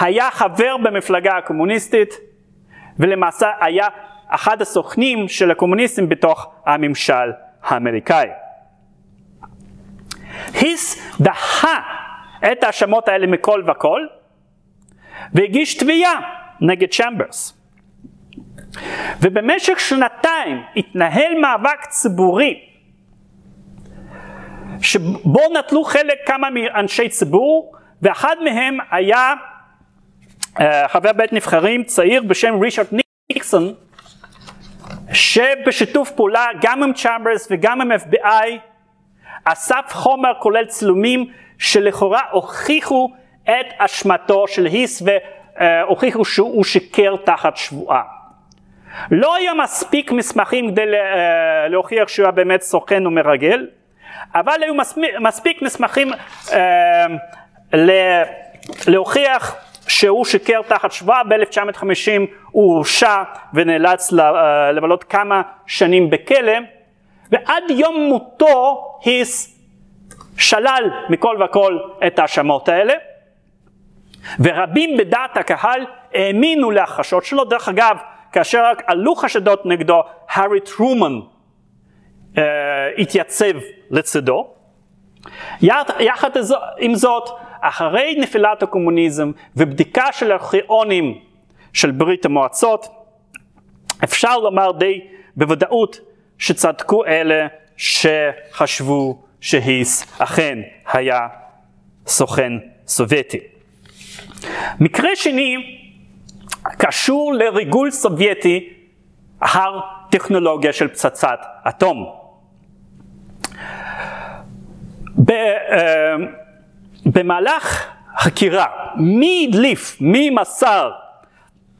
היה חבר במפלגה הקומוניסטית ולמעשה היה אחד הסוכנים של הקומוניסטים בתוך הממשל האמריקאי. היס דחה את ההאשמות האלה מכל וכל והגיש תביעה נגד צ'מברס. ובמשך שנתיים התנהל מאבק ציבורי שבו נטלו חלק כמה מאנשי ציבור ואחד מהם היה uh, חבר בית נבחרים צעיר בשם ריצ'רד ניקסון שבשיתוף פעולה גם עם צ'מברס וגם עם FBI אסף חומר כולל צילומים שלכאורה הוכיחו את אשמתו של היס והוכיחו שהוא שיקר תחת שבועה. לא היה מספיק מסמכים כדי אה, להוכיח שהוא היה באמת סוכן ומרגל, אבל היו מספיק מסמכים אה, להוכיח שהוא שיקר תחת שבועה, ב-1950 הוא הורשע ונאלץ אה, לבלות כמה שנים בכלא, ועד יום מותו היס שלל מכל וכל את ההאשמות האלה, ורבים בדעת הקהל האמינו להכחשות שלו, דרך אגב, כאשר עלו חשדות נגדו, הארי טרומן uh, התייצב לצידו. יחד עם זאת, אחרי נפילת הקומוניזם ובדיקה של ארכיונים של ברית המועצות, אפשר לומר די בוודאות שצדקו אלה שחשבו שהיס אכן היה סוכן סובייטי. מקרה שני קשור לריגול סובייטי אחר טכנולוגיה של פצצת אטום. אה, במהלך חקירה, מי הדליף, מי מסר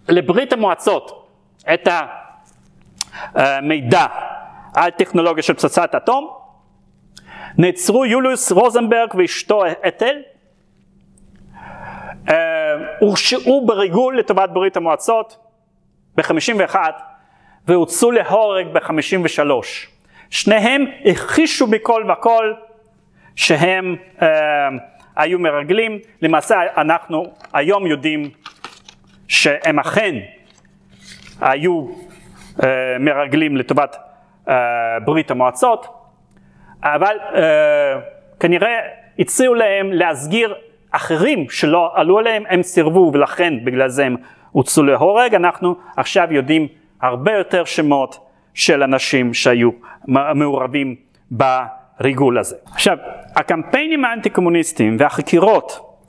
לברית המועצות את המידע על טכנולוגיה של פצצת אטום, נעצרו יוליוס רוזנברג ואשתו אתל, אה, הורשעו בריגול לטובת ברית המועצות ב-51 והוצאו להורג ב-53. שניהם הכחישו מכל וכל שהם אה, היו מרגלים, למעשה אנחנו היום יודעים שהם אכן היו אה, מרגלים לטובת אה, ברית המועצות, אבל אה, כנראה הציעו להם להסגיר אחרים שלא עלו עליהם, הם סירבו ולכן בגלל זה הם הוצאו להורג, אנחנו עכשיו יודעים הרבה יותר שמות של אנשים שהיו מעורבים בריגול הזה. עכשיו, הקמפיינים האנטי קומוניסטיים והחקירות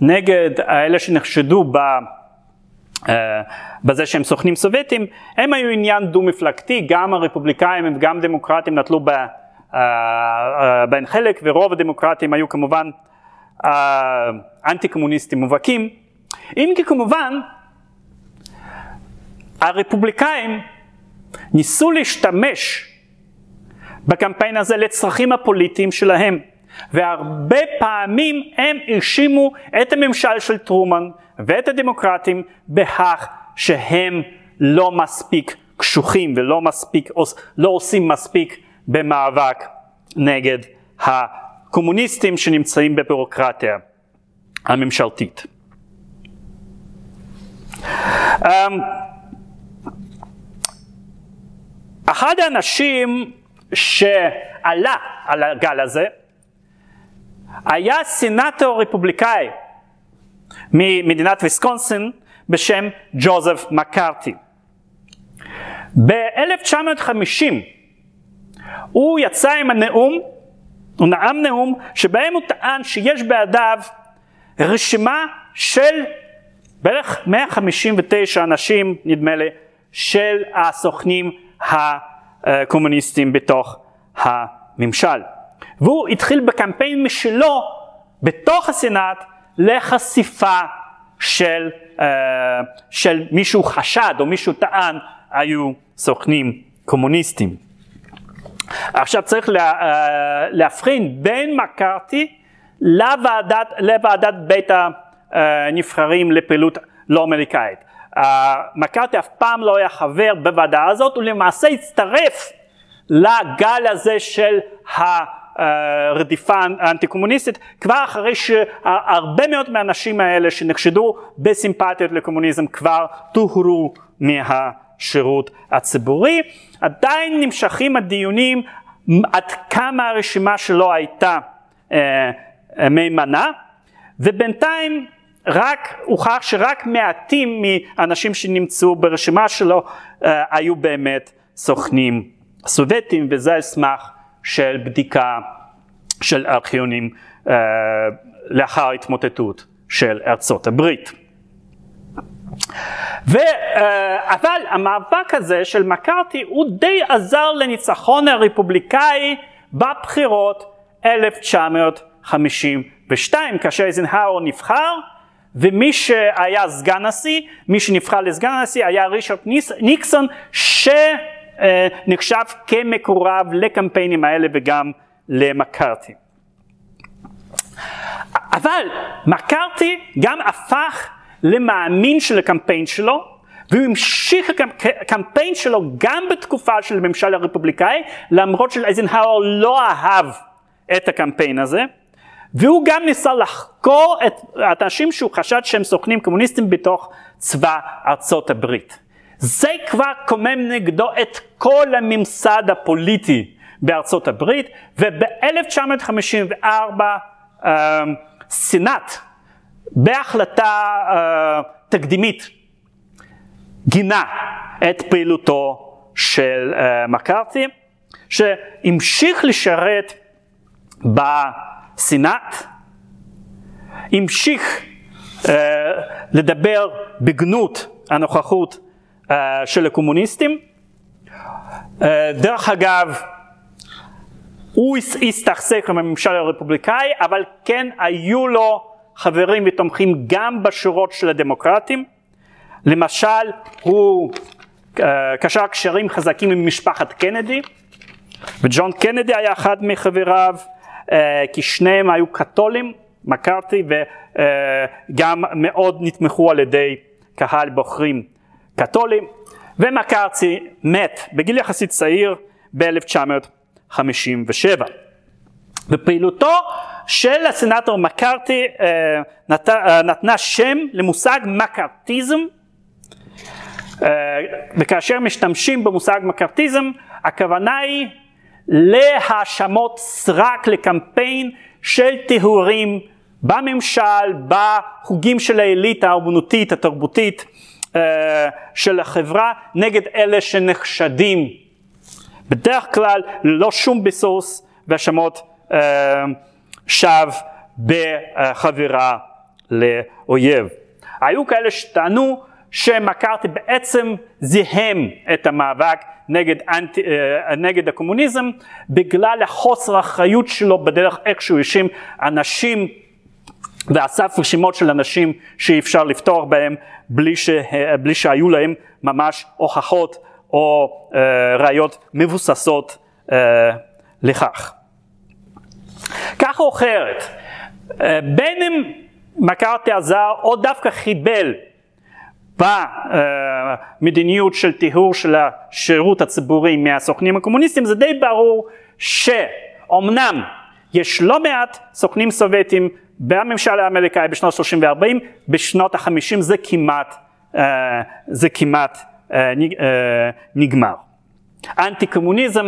נגד אלה שנחשדו ב... Uh, בזה שהם סוכנים סובייטים, הם היו עניין דו-מפלגתי, גם הרפובליקאים וגם דמוקרטים נטלו בה, uh, uh, בהן חלק, ורוב הדמוקרטים היו כמובן אנטי קומוניסטים מובהקים, אם כי כמובן הרפובליקאים ניסו להשתמש בקמפיין הזה לצרכים הפוליטיים שלהם. והרבה פעמים הם האשימו את הממשל של טרומן ואת הדמוקרטים בכך שהם לא מספיק קשוחים ולא מספיק, לא עושים מספיק במאבק נגד הקומוניסטים שנמצאים בבירוקרטיה הממשלתית. אמ, אחד האנשים שעלה על הגל הזה היה סנאטור רפובליקאי ממדינת ויסקונסין בשם ג'וזף מקארתי. ב-1950 הוא יצא עם הנאום, הוא נאם נאום שבהם הוא טען שיש בידיו רשימה של בערך 159 אנשים, נדמה לי, של הסוכנים הקומוניסטים בתוך הממשל. והוא התחיל בקמפיין משלו בתוך הסנאט לחשיפה של, uh, של מישהו חשד או מישהו טען היו סוכנים קומוניסטים. עכשיו צריך לה, uh, להבחין בין מקארתי לוועדת, לוועדת בית הנבחרים לפעילות לא אמריקאית. מקארתי אף פעם לא היה חבר בוועדה הזאת, הוא למעשה הצטרף לגל הזה של הרדיפה האנטי קומוניסטית כבר אחרי שהרבה מאוד מהאנשים האלה שנחשדו בסימפטיות לקומוניזם כבר טוהרו מהשירות הציבורי. עדיין נמשכים הדיונים עד כמה הרשימה שלו הייתה אה, מהימנה ובינתיים רק הוכח שרק מעטים מהאנשים שנמצאו ברשימה שלו אה, היו באמת סוכנים סובייטים וזה על סמך של בדיקה של ארכיונים אה, לאחר התמוטטות של ארצות הברית. ו, אה, אבל המאבק הזה של מקארתי הוא די עזר לניצחון הרפובליקאי בבחירות 1952 כאשר איזנהאואר נבחר ומי שהיה סגן נשיא, מי שנבחר לסגן הנשיא היה רישרד ניקסון שנחשב כמקורב לקמפיינים האלה וגם למקארתי. אבל מקארתי גם הפך למאמין של הקמפיין שלו והוא המשיך הקמפיין שלו גם בתקופה של הממשל הרפובליקאי למרות שאייזנהאואר לא אהב את הקמפיין הזה והוא גם ניסה לחקור את האנשים שהוא חשד שהם סוכנים קומוניסטים בתוך צבא ארצות הברית. זה כבר קומם נגדו את כל הממסד הפוליטי בארצות הברית וב-1954 uh, סנאט בהחלטה uh, תקדימית גינה את פעילותו של uh, מקארתי שהמשיך לשרת בסנאט, המשיך uh, לדבר בגנות הנוכחות uh, של הקומוניסטים. Uh, דרך אגב, הוא הסתכסך עם הממשל הרפובליקאי, אבל כן היו לו חברים ותומכים גם בשורות של הדמוקרטים. למשל, הוא uh, קשר קשרים חזקים עם משפחת קנדי, וג'ון קנדי היה אחד מחבריו, כי שניהם היו קתולים, מקארתי, וגם uh, מאוד נתמכו על ידי קהל בוחרים קתולים, ומקארתי מת בגיל יחסית צעיר ב-1900. 57. בפעילותו של הסנאטור מקארתי אה, נת, אה, נתנה שם למושג מקארתיזם אה, וכאשר משתמשים במושג מקארתיזם הכוונה היא להאשמות סרק לקמפיין של טהורים בממשל, בחוגים של האליטה האומנותית התרבותית של החברה נגד אלה שנחשדים בדרך כלל ללא שום ביסוס והאשמות אה, שווא בחבירה לאויב. היו כאלה שטענו שמקארתי בעצם זיהם את המאבק נגד, אנטי, אה, נגד הקומוניזם בגלל החוסר האחריות שלו בדרך איך שהוא האשים אנשים ואסף רשימות של אנשים שאי אפשר לפתוח בהם בלי, ש, בלי שהיו להם ממש הוכחות או אה, ראיות מבוססות אה, לכך. ככה או אחרת, אה, בין אם מקארתי עזר או דווקא חיבל במדיניות של טיהור של השירות הציבורי מהסוכנים הקומוניסטים, זה די ברור שאומנם יש לא מעט סוכנים סובייטים בממשל האמריקאי בשנות 30 ו-40, בשנות ה-50 זה כמעט, אה, זה כמעט אה, נגמר. אנטי קומוניזם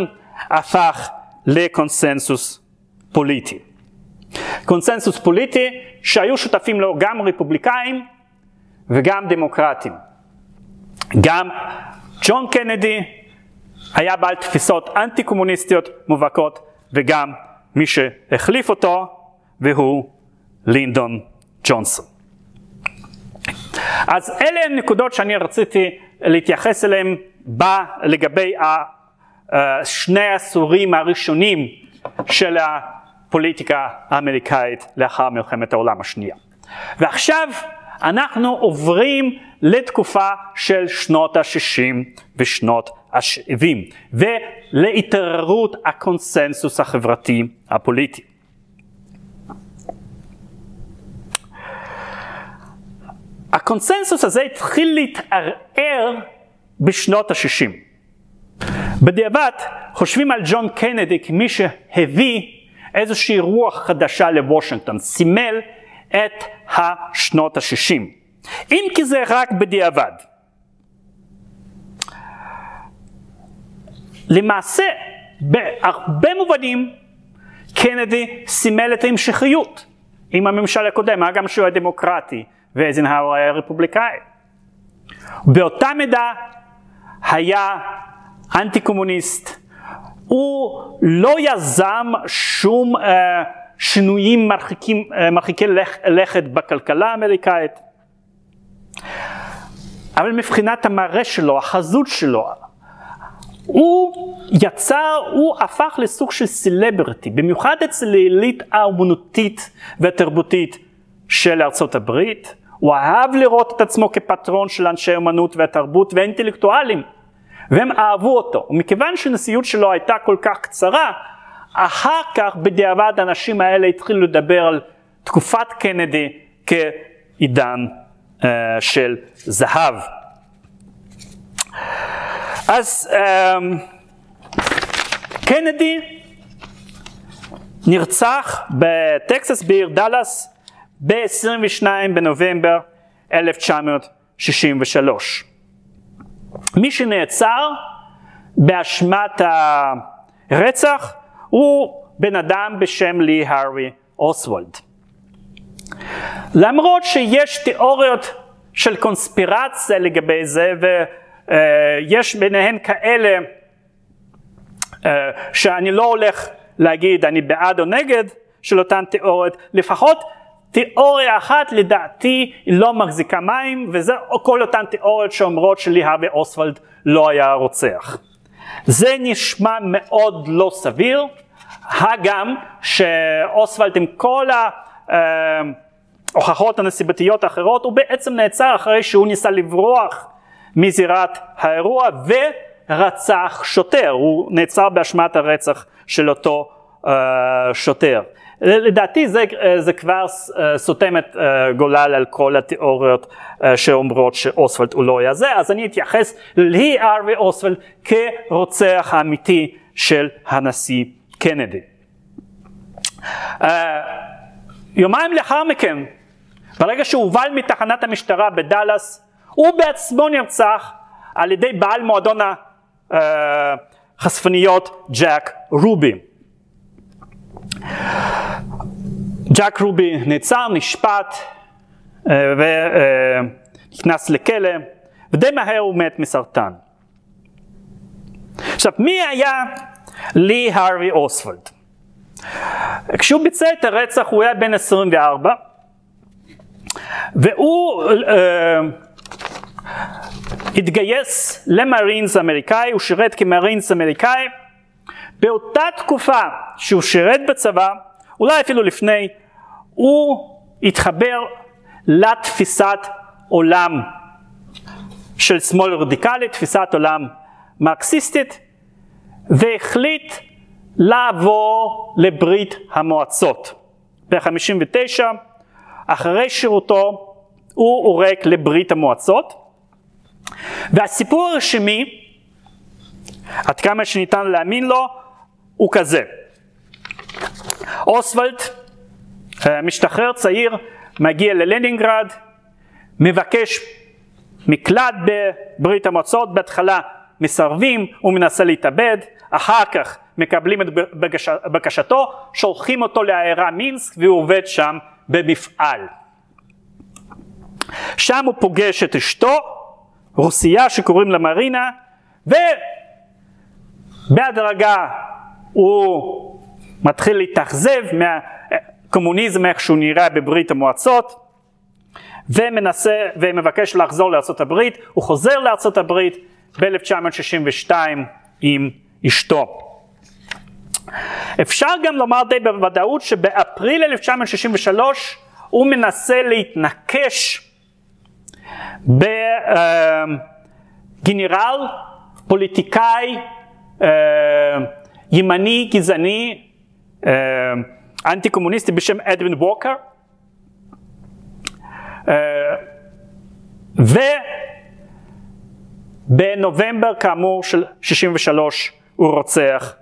הפך לקונסנזוס פוליטי. קונסנזוס פוליטי שהיו שותפים לו גם רפובליקאים וגם דמוקרטים. גם ג'ון קנדי היה בעל תפיסות אנטי קומוניסטיות מובהקות וגם מי שהחליף אותו והוא לינדון ג'ונסון. אז אלה הן נקודות שאני רציתי להתייחס אליהן לגבי אה, שני העשורים הראשונים של הפוליטיקה האמריקאית לאחר מלחמת העולם השנייה. ועכשיו אנחנו עוברים לתקופה של שנות ה-60 ושנות ה-70 ולהתערערות הקונסנזוס החברתי הפוליטי. הקונסנזוס הזה התחיל להתערער בשנות ה-60. בדיעבד חושבים על ג'ון קנדי כמי שהביא איזושהי רוח חדשה לוושינגטון, סימל את השנות ה-60. אם כי זה רק בדיעבד. למעשה, בהרבה מובנים, קנדי סימל את ההמשכיות עם הממשל הקודם, מה גם שהוא היה דמוקרטי ואייזנהאואר היה רפובליקאי. באותה מידה היה אנטי קומוניסט, הוא לא יזם שום uh, שינויים מרחיקים, uh, מרחיקי לכ, לכת בכלכלה האמריקאית, אבל מבחינת המראה שלו, החזות שלו, הוא יצר, הוא הפך לסוג של סלבריטי, במיוחד אצל העילית האומנותית והתרבותית של ארצות הברית. הוא אהב לראות את עצמו כפטרון של אנשי אומנות והתרבות והאינטלקטואלים. והם אהבו אותו. ומכיוון שהנשיאות שלו הייתה כל כך קצרה, אחר כך בדיעבד האנשים האלה התחילו לדבר על תקופת קנדי כעידן uh, של זהב. אז um, קנדי נרצח בטקסס בעיר דאלאס ב-22 בנובמבר 1963. מי שנעצר באשמת הרצח הוא בן אדם בשם לי הארווי אוסוולד. למרות שיש תיאוריות של קונספירציה לגבי זה ויש ביניהן כאלה אה, שאני לא הולך להגיד אני בעד או נגד של אותן תיאוריות, לפחות תיאוריה אחת לדעתי לא מחזיקה מים, וזה כל אותן תיאוריות שאומרות שלי הרווי אוסוולד לא היה רוצח. זה נשמע מאוד לא סביר, הגם שאוסוולד עם כל ההוכחות הנסיבתיות האחרות, הוא בעצם נעצר אחרי שהוא ניסה לברוח מזירת האירוע ורצח שוטר, הוא נעצר באשמת הרצח של אותו uh, שוטר. לדעתי זה, אה, זה כבר אה, סותם את אה, גולל על כל התיאוריות שאומרות שאוסוולד הוא לא היה זה, אז אני אתייחס לי ארווי אוסוולד כרוצח האמיתי של הנשיא קנדי. יומיים לאחר מכן, ברגע שהוא הובל מתחנת המשטרה בדאלאס, הוא בעצמו נרצח על ידי בעל מועדון החשפניות ג'ק רובי. ג'ק רובי נעצר, נשפט אה, ונכנס לכלא, ודי מהר הוא מת מסרטן. עכשיו, מי היה לי הרווי אוסוולד? כשהוא ביצע את הרצח הוא היה בן 24, והוא uh, התגייס למרינס אמריקאי, הוא שירת כמרינס אמריקאי. באותה תקופה שהוא שירת בצבא, אולי אפילו לפני, הוא התחבר לתפיסת עולם של שמאל רדיקלי, תפיסת עולם מרקסיסטית, והחליט לעבור לברית המועצות. ב-59, אחרי שירותו, הוא עורק לברית המועצות. והסיפור הרשמי, עד כמה שניתן להאמין לו, הוא כזה. אוסוולד, אה, משתחרר צעיר, מגיע ללנינגרד, מבקש מקלט בברית המועצות, בהתחלה מסרבים, הוא מנסה להתאבד, אחר כך מקבלים את בקשתו, שולחים אותו לעיירה מינסק והוא עובד שם במפעל. שם הוא פוגש את אשתו, רוסייה שקוראים לה מרינה, ובהדרגה הוא מתחיל להתאכזב מהקומוניזם איך שהוא נראה בברית המועצות, ומנסה ומבקש לחזור לארה"ב, הוא חוזר לארה"ב ב-1962 עם אשתו. אפשר גם לומר די בוודאות שבאפריל 1963 הוא מנסה להתנקש בגנרל, פוליטיקאי אה, ימני גזעני אה, אנטי קומוניסטי בשם אדווין ווקר אה, ובנובמבר כאמור של 63 הוא רוצח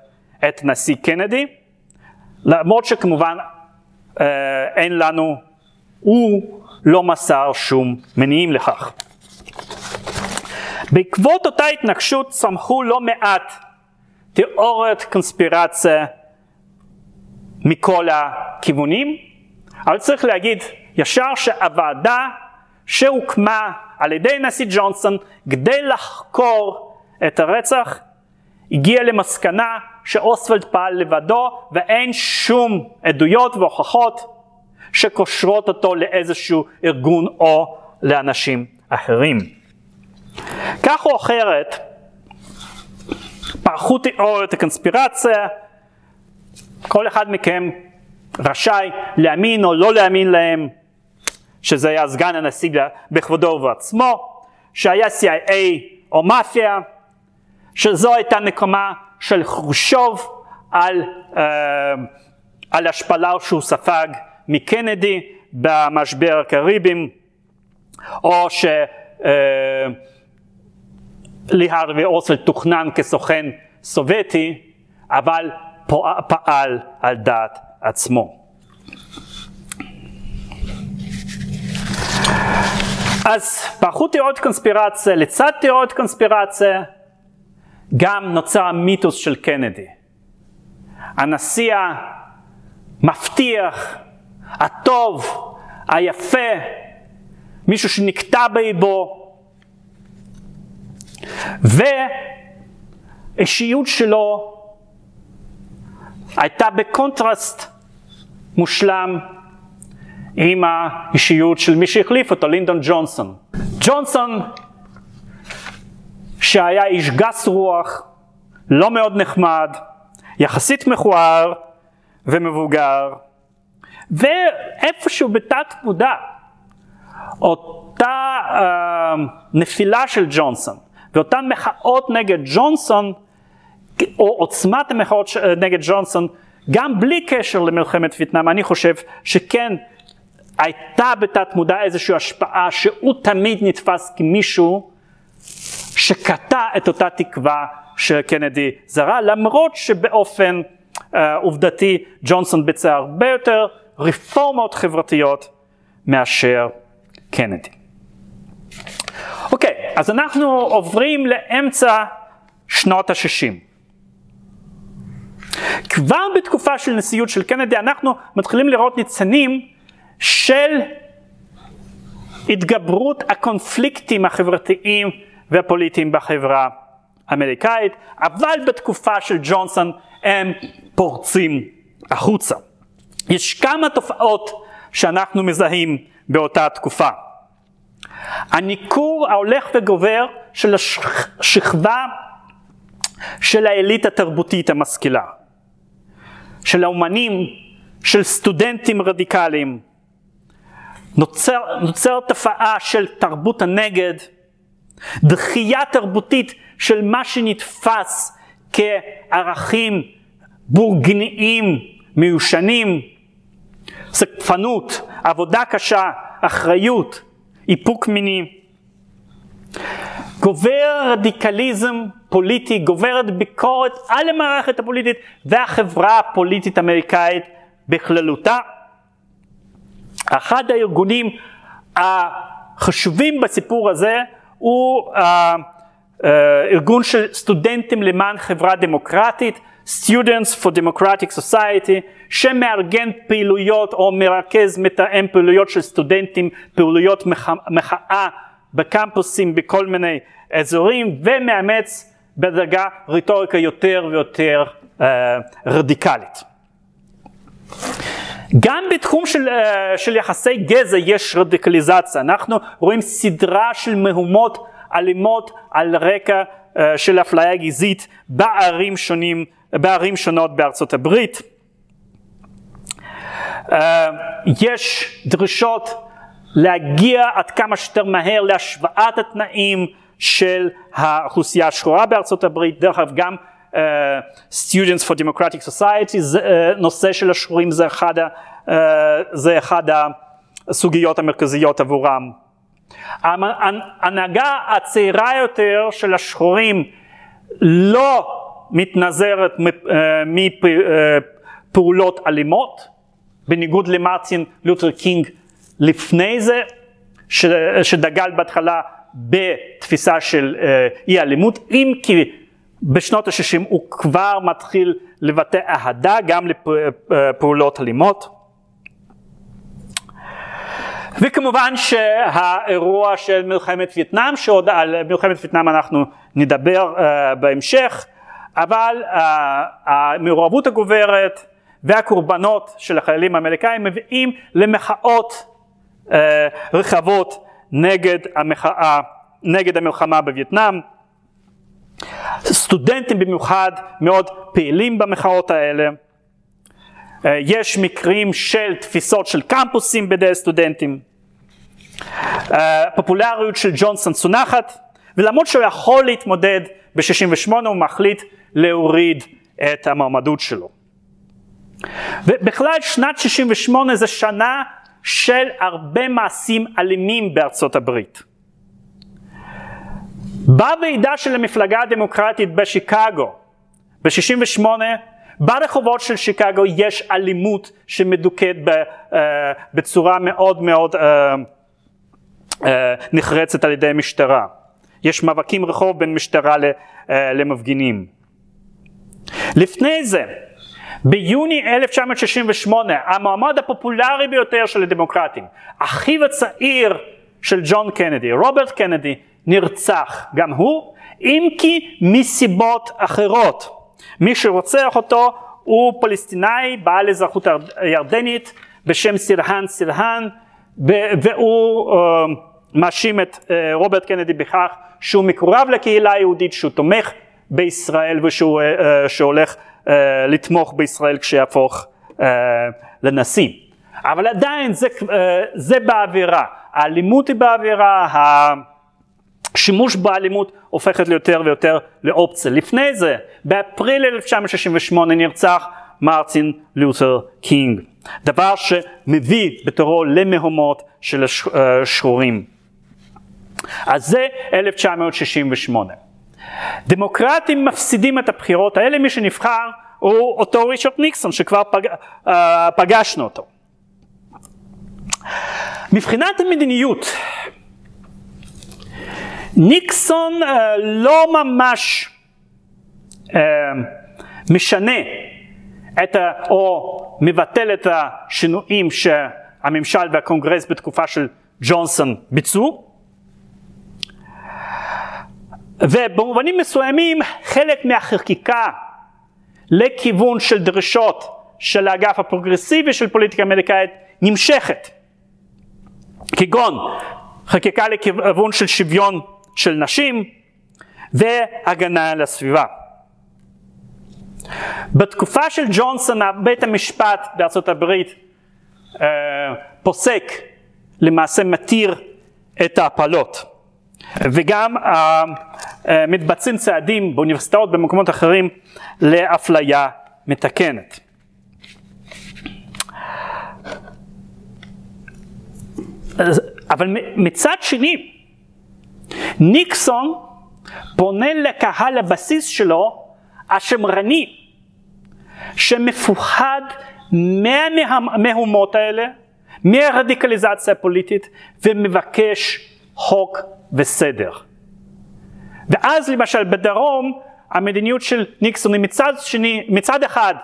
את נשיא קנדי, למרות שכמובן אה, אין לנו, הוא לא מסר שום מניעים לכך. בעקבות אותה התנגשות צמחו לא מעט תיאוריות קונספירציה מכל הכיוונים, אבל צריך להגיד ישר שהוועדה שהוקמה על ידי נשיא ג'ונסון כדי לחקור את הרצח הגיעה למסקנה שאוסוולד פעל לבדו ואין שום עדויות והוכחות שקושרות אותו לאיזשהו ארגון או לאנשים אחרים. כך או אחרת, פרחו תיאוריות הקונספירציה, כל אחד מכם רשאי להאמין או לא להאמין להם, שזה היה סגן הנשיא בכבודו ובעצמו, שהיה CIA או מאפיה, שזו הייתה נקמה של חרושוב על, uh, על השפלה שהוא ספג מקנדי במשבר הקריבים, או שליהרווי uh, אוסוולד תוכנן כסוכן סובייטי, אבל פעל על דעת עצמו. אז פרחו תיאוריות קונספירציה, לצד תיאוריות קונספירציה גם נוצר המיתוס של קנדי. הנשיא המבטיח, הטוב, היפה, מישהו שנקטע באיבו, והאישיות שלו הייתה בקונטרסט מושלם עם האישיות של מי שהחליף אותו, לינדון ג'ונסון. ג'ונסון שהיה איש גס רוח, לא מאוד נחמד, יחסית מכוער ומבוגר, ואיפשהו בתת מודע, אותה אה, נפילה של ג'ונסון ואותן מחאות נגד ג'ונסון, או עוצמת המחאות נגד ג'ונסון, גם בלי קשר למלחמת וייטנאם, אני חושב שכן הייתה בתת מודע איזושהי השפעה שהוא תמיד נתפס כמישהו שקטע את אותה תקווה שקנדי זרה, למרות שבאופן uh, עובדתי ג'ונסון ביצע הרבה יותר רפורמות מאשר קנדי. אוקיי, אז אנחנו עוברים לאמצע שנות ה-60. כבר בתקופה של נשיאות של קנדי אנחנו מתחילים לראות ניצנים של התגברות הקונפליקטים החברתיים והפוליטיים בחברה האמריקאית, אבל בתקופה של ג'ונסון הם פורצים החוצה. יש כמה תופעות שאנחנו מזהים באותה תקופה. הניכור ההולך וגובר של השכבה של העילית התרבותית המשכילה, של האומנים, של סטודנטים רדיקליים. נוצר, נוצר תופעה של תרבות הנגד, דחייה תרבותית של מה שנתפס כערכים בורגניים, מיושנים, סקפנות, עבודה קשה, אחריות, איפוק מיני. גובר רדיקליזם פוליטי, גוברת ביקורת על המערכת הפוליטית והחברה הפוליטית האמריקאית בכללותה. אחד הארגונים החשובים בסיפור הזה הוא uh, uh, ארגון של סטודנטים למען חברה דמוקרטית, Students for Democratic Society, שמארגן פעילויות או מרכז מתאם פעילויות של סטודנטים, פעילויות מחאה בקמפוסים בכל מיני אזורים ומאמץ בדרגה רטוריקה יותר ויותר uh, רדיקלית. גם בתחום של, uh, של יחסי גזע יש רדיקליזציה, אנחנו רואים סדרה של מהומות אלימות על רקע uh, של אפליה גזעית בערים, שונים, בערים שונות בארצות הברית. Uh, יש דרישות להגיע עד כמה שיותר מהר להשוואת התנאים של האוכלוסייה השחורה בארצות הברית, דרך אגב גם uh, Students for Democratic Society, זה, uh, נושא של השחורים זה אחד, uh, זה אחד הסוגיות המרכזיות עבורם. ההנהגה הצעירה יותר של השחורים לא מתנזרת מפעולות אלימות, בניגוד למרטין לותר קינג לפני זה, שדגל בהתחלה בתפיסה של אה, אי אלימות, אם כי בשנות ה-60 הוא כבר מתחיל לבטא אהדה גם לפעולות אלימות. וכמובן שהאירוע של מלחמת וייטנאם, שעוד על מלחמת וייטנאם אנחנו נדבר uh, בהמשך, אבל uh, המעורבות הגוברת והקורבנות של החיילים האמריקאים מביאים למחאות uh, רחבות נגד המחאה, נגד המלחמה בווייטנאם. סטודנטים במיוחד מאוד פעילים במחאות האלה. אה, יש מקרים של תפיסות של קמפוסים בידי סטודנטים. אה, פופולריות של ג'ונסון צונחת, ולמרות שהוא יכול להתמודד ב-68 הוא מחליט להוריד את המועמדות שלו. ובכלל שנת 68 זה שנה של הרבה מעשים אלימים בארצות הברית. בוועידה של המפלגה הדמוקרטית בשיקגו ב-68 ברחובות של שיקגו יש אלימות שמדוכאת uh, בצורה מאוד מאוד uh, uh, נחרצת על ידי המשטרה. יש מאבקים רחוב בין משטרה למפגינים. לפני זה ביוני 1968 המועמד הפופולרי ביותר של הדמוקרטים, אחיו הצעיר של ג'ון קנדי, רוברט קנדי, נרצח גם הוא, אם כי מסיבות אחרות. מי שרוצח אותו הוא פלסטינאי בעל אזרחות ירדנית בשם סירהן סירהן והוא uh, מאשים את uh, רוברט קנדי בכך שהוא מקורב לקהילה היהודית, שהוא תומך בישראל ושהוא שהולך uh, לתמוך בישראל כשיהפוך uh, לנשיא. אבל עדיין זה, uh, זה באווירה, האלימות היא באווירה, השימוש באלימות הופכת ליותר ויותר לאופציה. לפני זה, באפריל 1968 נרצח מרטין לותר קינג, דבר שמביא בתורו למהומות של השחורים. אז זה 1968. דמוקרטים מפסידים את הבחירות האלה, מי שנבחר הוא אותו ריצ'רד ניקסון שכבר פג, אה, פגשנו אותו. מבחינת המדיניות, ניקסון uh, לא ממש uh, משנה את ה, או מבטל את השינויים שהממשל והקונגרס בתקופה של ג'ונסון ביצעו, ובמובנים מסוימים חלק מהחקיקה לכיוון של דרישות של האגף הפרוגרסיבי של פוליטיקה אמריקאית נמשכת. כגון חקיקה לכיוון של שוויון של נשים והגנה על הסביבה. בתקופה של ג'ונסון בית המשפט בארצות הברית אה, פוסק למעשה מתיר את ההפלות. וגם uh, מתבצעים צעדים באוניברסיטאות במקומות אחרים לאפליה מתקנת. אבל מצד שני, ניקסון פונה לקהל הבסיס שלו, השמרני, שמפוחד מהמהומות האלה, מהרדיקליזציה הפוליטית, ומבקש חוק וסדר. ואז למשל בדרום המדיניות של ניקסון היא מצד שני, מצד אחד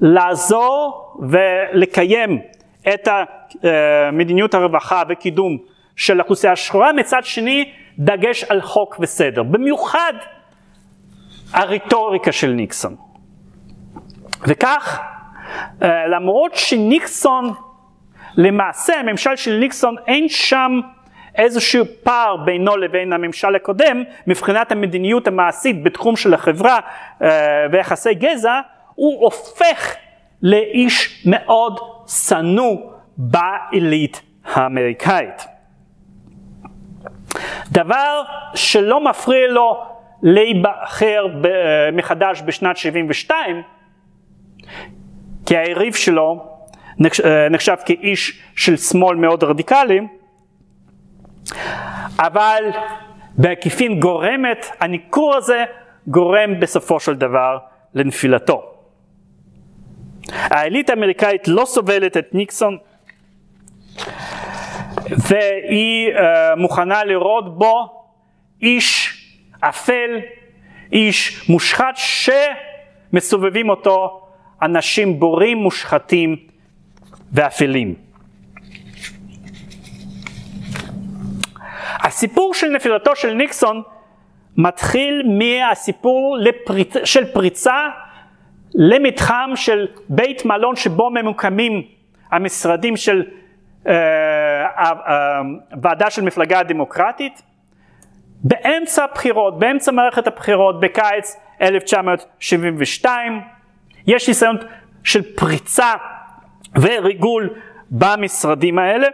לעזור ולקיים את מדיניות הרווחה וקידום של האוכלוסייה השחורה, מצד שני דגש על חוק וסדר, במיוחד הרטוריקה של ניקסון. וכך, אה, למרות שניקסון, למעשה הממשל של ניקסון אין שם איזשהו פער בינו לבין הממשל הקודם מבחינת המדיניות המעשית בתחום של החברה אה, ויחסי גזע, הוא הופך לאיש מאוד שנוא בעילית האמריקאית. דבר שלא מפריע לו להיבחר אה, מחדש בשנת 72, כי היריב שלו אה, נחשב כאיש של שמאל מאוד רדיקלי, אבל בעקיפין גורמת, הניכור הזה גורם בסופו של דבר לנפילתו. העילית האמריקאית לא סובלת את ניקסון והיא uh, מוכנה לראות בו איש אפל, איש מושחת שמסובבים אותו אנשים בורים, מושחתים ואפלים. הסיפור של נפילתו של ניקסון מתחיל מהסיפור לפריצ... של פריצה למתחם של בית מלון שבו ממוקמים המשרדים של הוועדה אה, של מפלגה הדמוקרטית באמצע הבחירות, באמצע מערכת הבחירות בקיץ 1972 יש ניסיון של פריצה וריגול במשרדים האלה.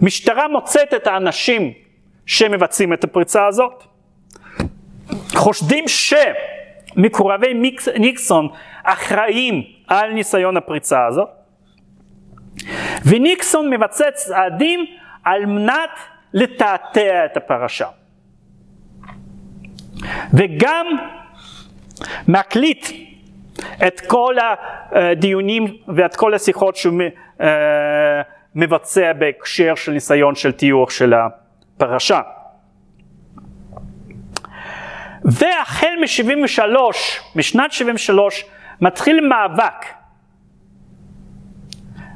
משטרה מוצאת את האנשים שמבצעים את הפריצה הזאת, חושדים שמקורבי ניקסון אחראים על ניסיון הפריצה הזאת, וניקסון מבצע צעדים על מנת לתעתע את הפרשה. וגם מקליט את כל הדיונים ואת כל השיחות שהוא אה, מבצע בהקשר של ניסיון של טיוח של הפרשה. והחל מ-73, משנת 73, מתחיל מאבק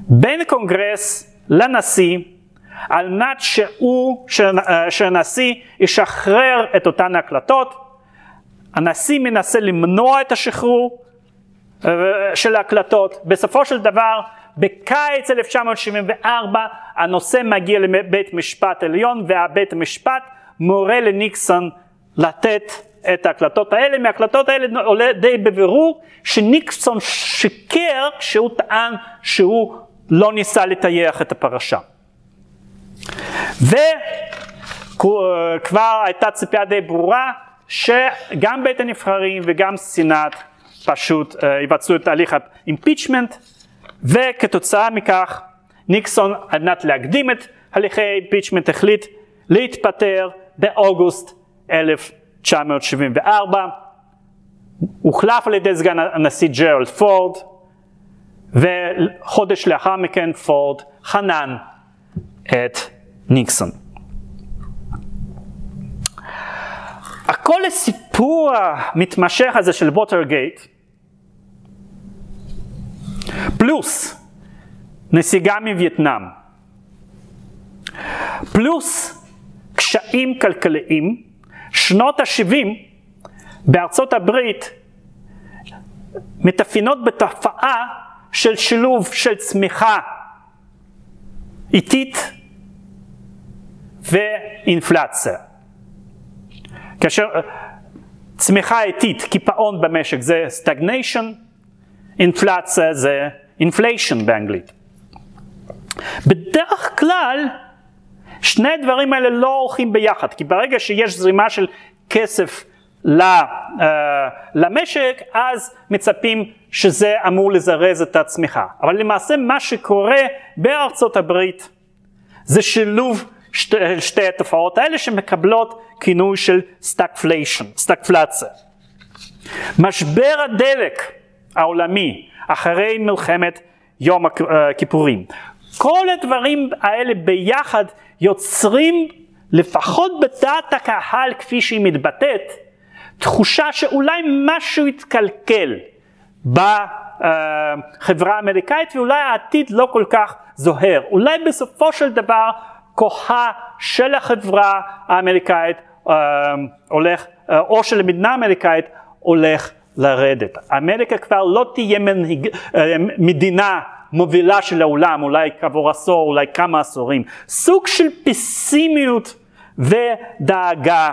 בין הקונגרס לנשיא על מנת שהוא, אה, שהנשיא ישחרר את אותן הקלטות. הנשיא מנסה למנוע את השחרור אה, של ההקלטות. בסופו של דבר, בקיץ 1974 הנושא מגיע לבית משפט עליון והבית המשפט מורה לניקסון לתת את ההקלטות האלה. מההקלטות האלה עולה די בבירור שניקסון שיקר כשהוא טען שהוא לא ניסה לטייח את הפרשה. וכבר הייתה ציפייה די ברורה שגם בית הנבחרים וגם סנאט פשוט אה, יבצעו את תהליך ה impeachment וכתוצאה מכך ניקסון על מנת להקדים את הליכי ה impeachment החליט להתפטר באוגוסט 1974 הוחלף על ידי סגן הנשיא ג'רלד פורד וחודש לאחר מכן פורד חנן את ניקסון. הכל הסיפור המתמשך הזה של ווטרגייט, פלוס נסיגה מווייטנאם, פלוס קשיים כלכליים, שנות ה-70 בארצות הברית מתאפיינות בתופעה של שילוב של צמיחה איטית ואינפלציה. כאשר צמיחה איטית, קיפאון במשק זה stagnation, אינפלציה זה inflation באנגלית. בדרך כלל שני הדברים האלה לא הולכים ביחד, כי ברגע שיש זרימה של כסף למשק, אז מצפים שזה אמור לזרז את הצמיחה. אבל למעשה מה שקורה בארצות הברית זה שילוב שתי, שתי התופעות האלה שמקבלות כינוי של stagflation, סטגפלציה. משבר הדלק העולמי אחרי מלחמת יום הכיפורים. כל הדברים האלה ביחד יוצרים לפחות בדעת הקהל כפי שהיא מתבטאת, תחושה שאולי משהו יתקלקל בחברה האמריקאית ואולי העתיד לא כל כך זוהר. אולי בסופו של דבר כוחה של החברה האמריקאית אה, הולך, אה, או של המדינה האמריקאית הולך לרדת. אמריקה כבר לא תהיה מנהיג, אה, מדינה מובילה של העולם, אולי כעבור עשור, אולי כמה עשורים. סוג של פסימיות ודאגה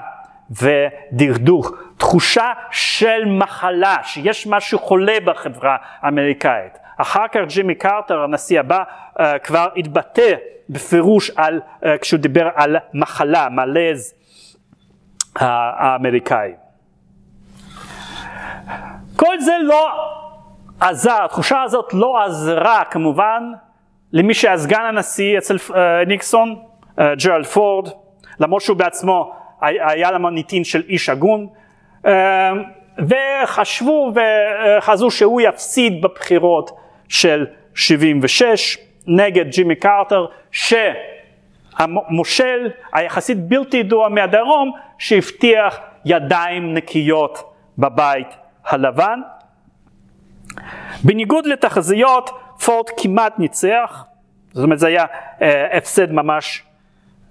ודכדוך, תחושה של מחלה, שיש משהו חולה בחברה האמריקאית. אחר כך ג'ימי קרטר, הנשיא הבא, uh, כבר התבטא בפירוש על, uh, כשהוא דיבר על מחלה, מלז האמריקאי. כל זה לא עזר, התחושה הזאת לא עזרה כמובן למי שהיה סגן הנשיא אצל uh, ניקסון, uh, ג'רלד פורד, למרות שהוא בעצמו היה לו מוניטין של איש הגון, uh, וחשבו וחזו שהוא יפסיד בבחירות של 76 נגד ג'ימי קרטר, שהמושל היחסית בלתי ידוע מהדרום, שהבטיח ידיים נקיות בבית הלבן. בניגוד לתחזיות, פורט כמעט ניצח, זאת אומרת זה היה אה, הפסד ממש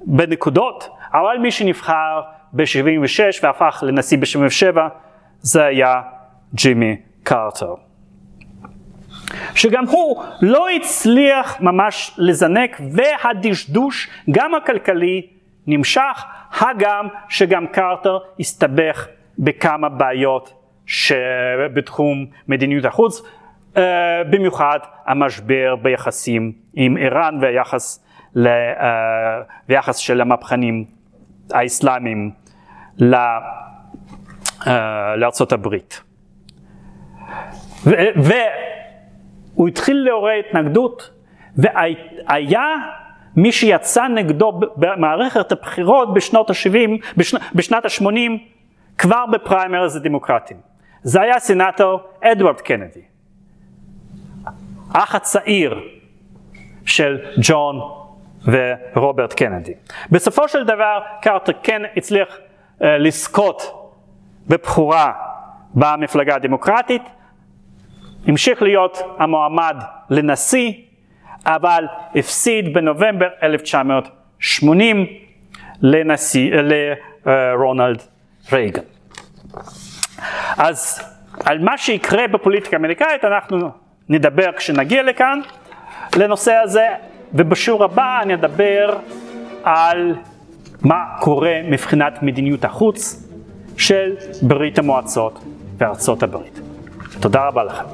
בנקודות, אבל מי שנבחר ב-76 והפך לנשיא ב-77 זה היה ג'ימי קרטר. שגם הוא לא הצליח ממש לזנק והדשדוש גם הכלכלי נמשך, הגם שגם קרטר הסתבך בכמה בעיות שבתחום מדיניות החוץ, uh, במיוחד המשבר ביחסים עם איראן והיחס, ל, uh, ויחס של המהפכנים האסלאמיים uh, לארצות הברית. והוא התחיל לעורר התנגדות והיה מי שיצא נגדו במערכת הבחירות בשנות ה-70, בשנ, בשנת ה-80 כבר בפריימריז הדמוקרטיים. זה היה הסנאטור אדוארד קנדי, אח הצעיר של ג'ון ורוברט קנדי. בסופו של דבר קרטר כן הצליח uh, לזכות בבחורה במפלגה הדמוקרטית, המשיך להיות המועמד לנשיא, אבל הפסיד בנובמבר 1980 לנשיא, לרונלד רייגן. אז על מה שיקרה בפוליטיקה האמריקאית אנחנו נדבר כשנגיע לכאן לנושא הזה, ובשיעור הבא אני אדבר על מה קורה מבחינת מדיניות החוץ של ברית המועצות וארצות הברית. תודה רבה לכם.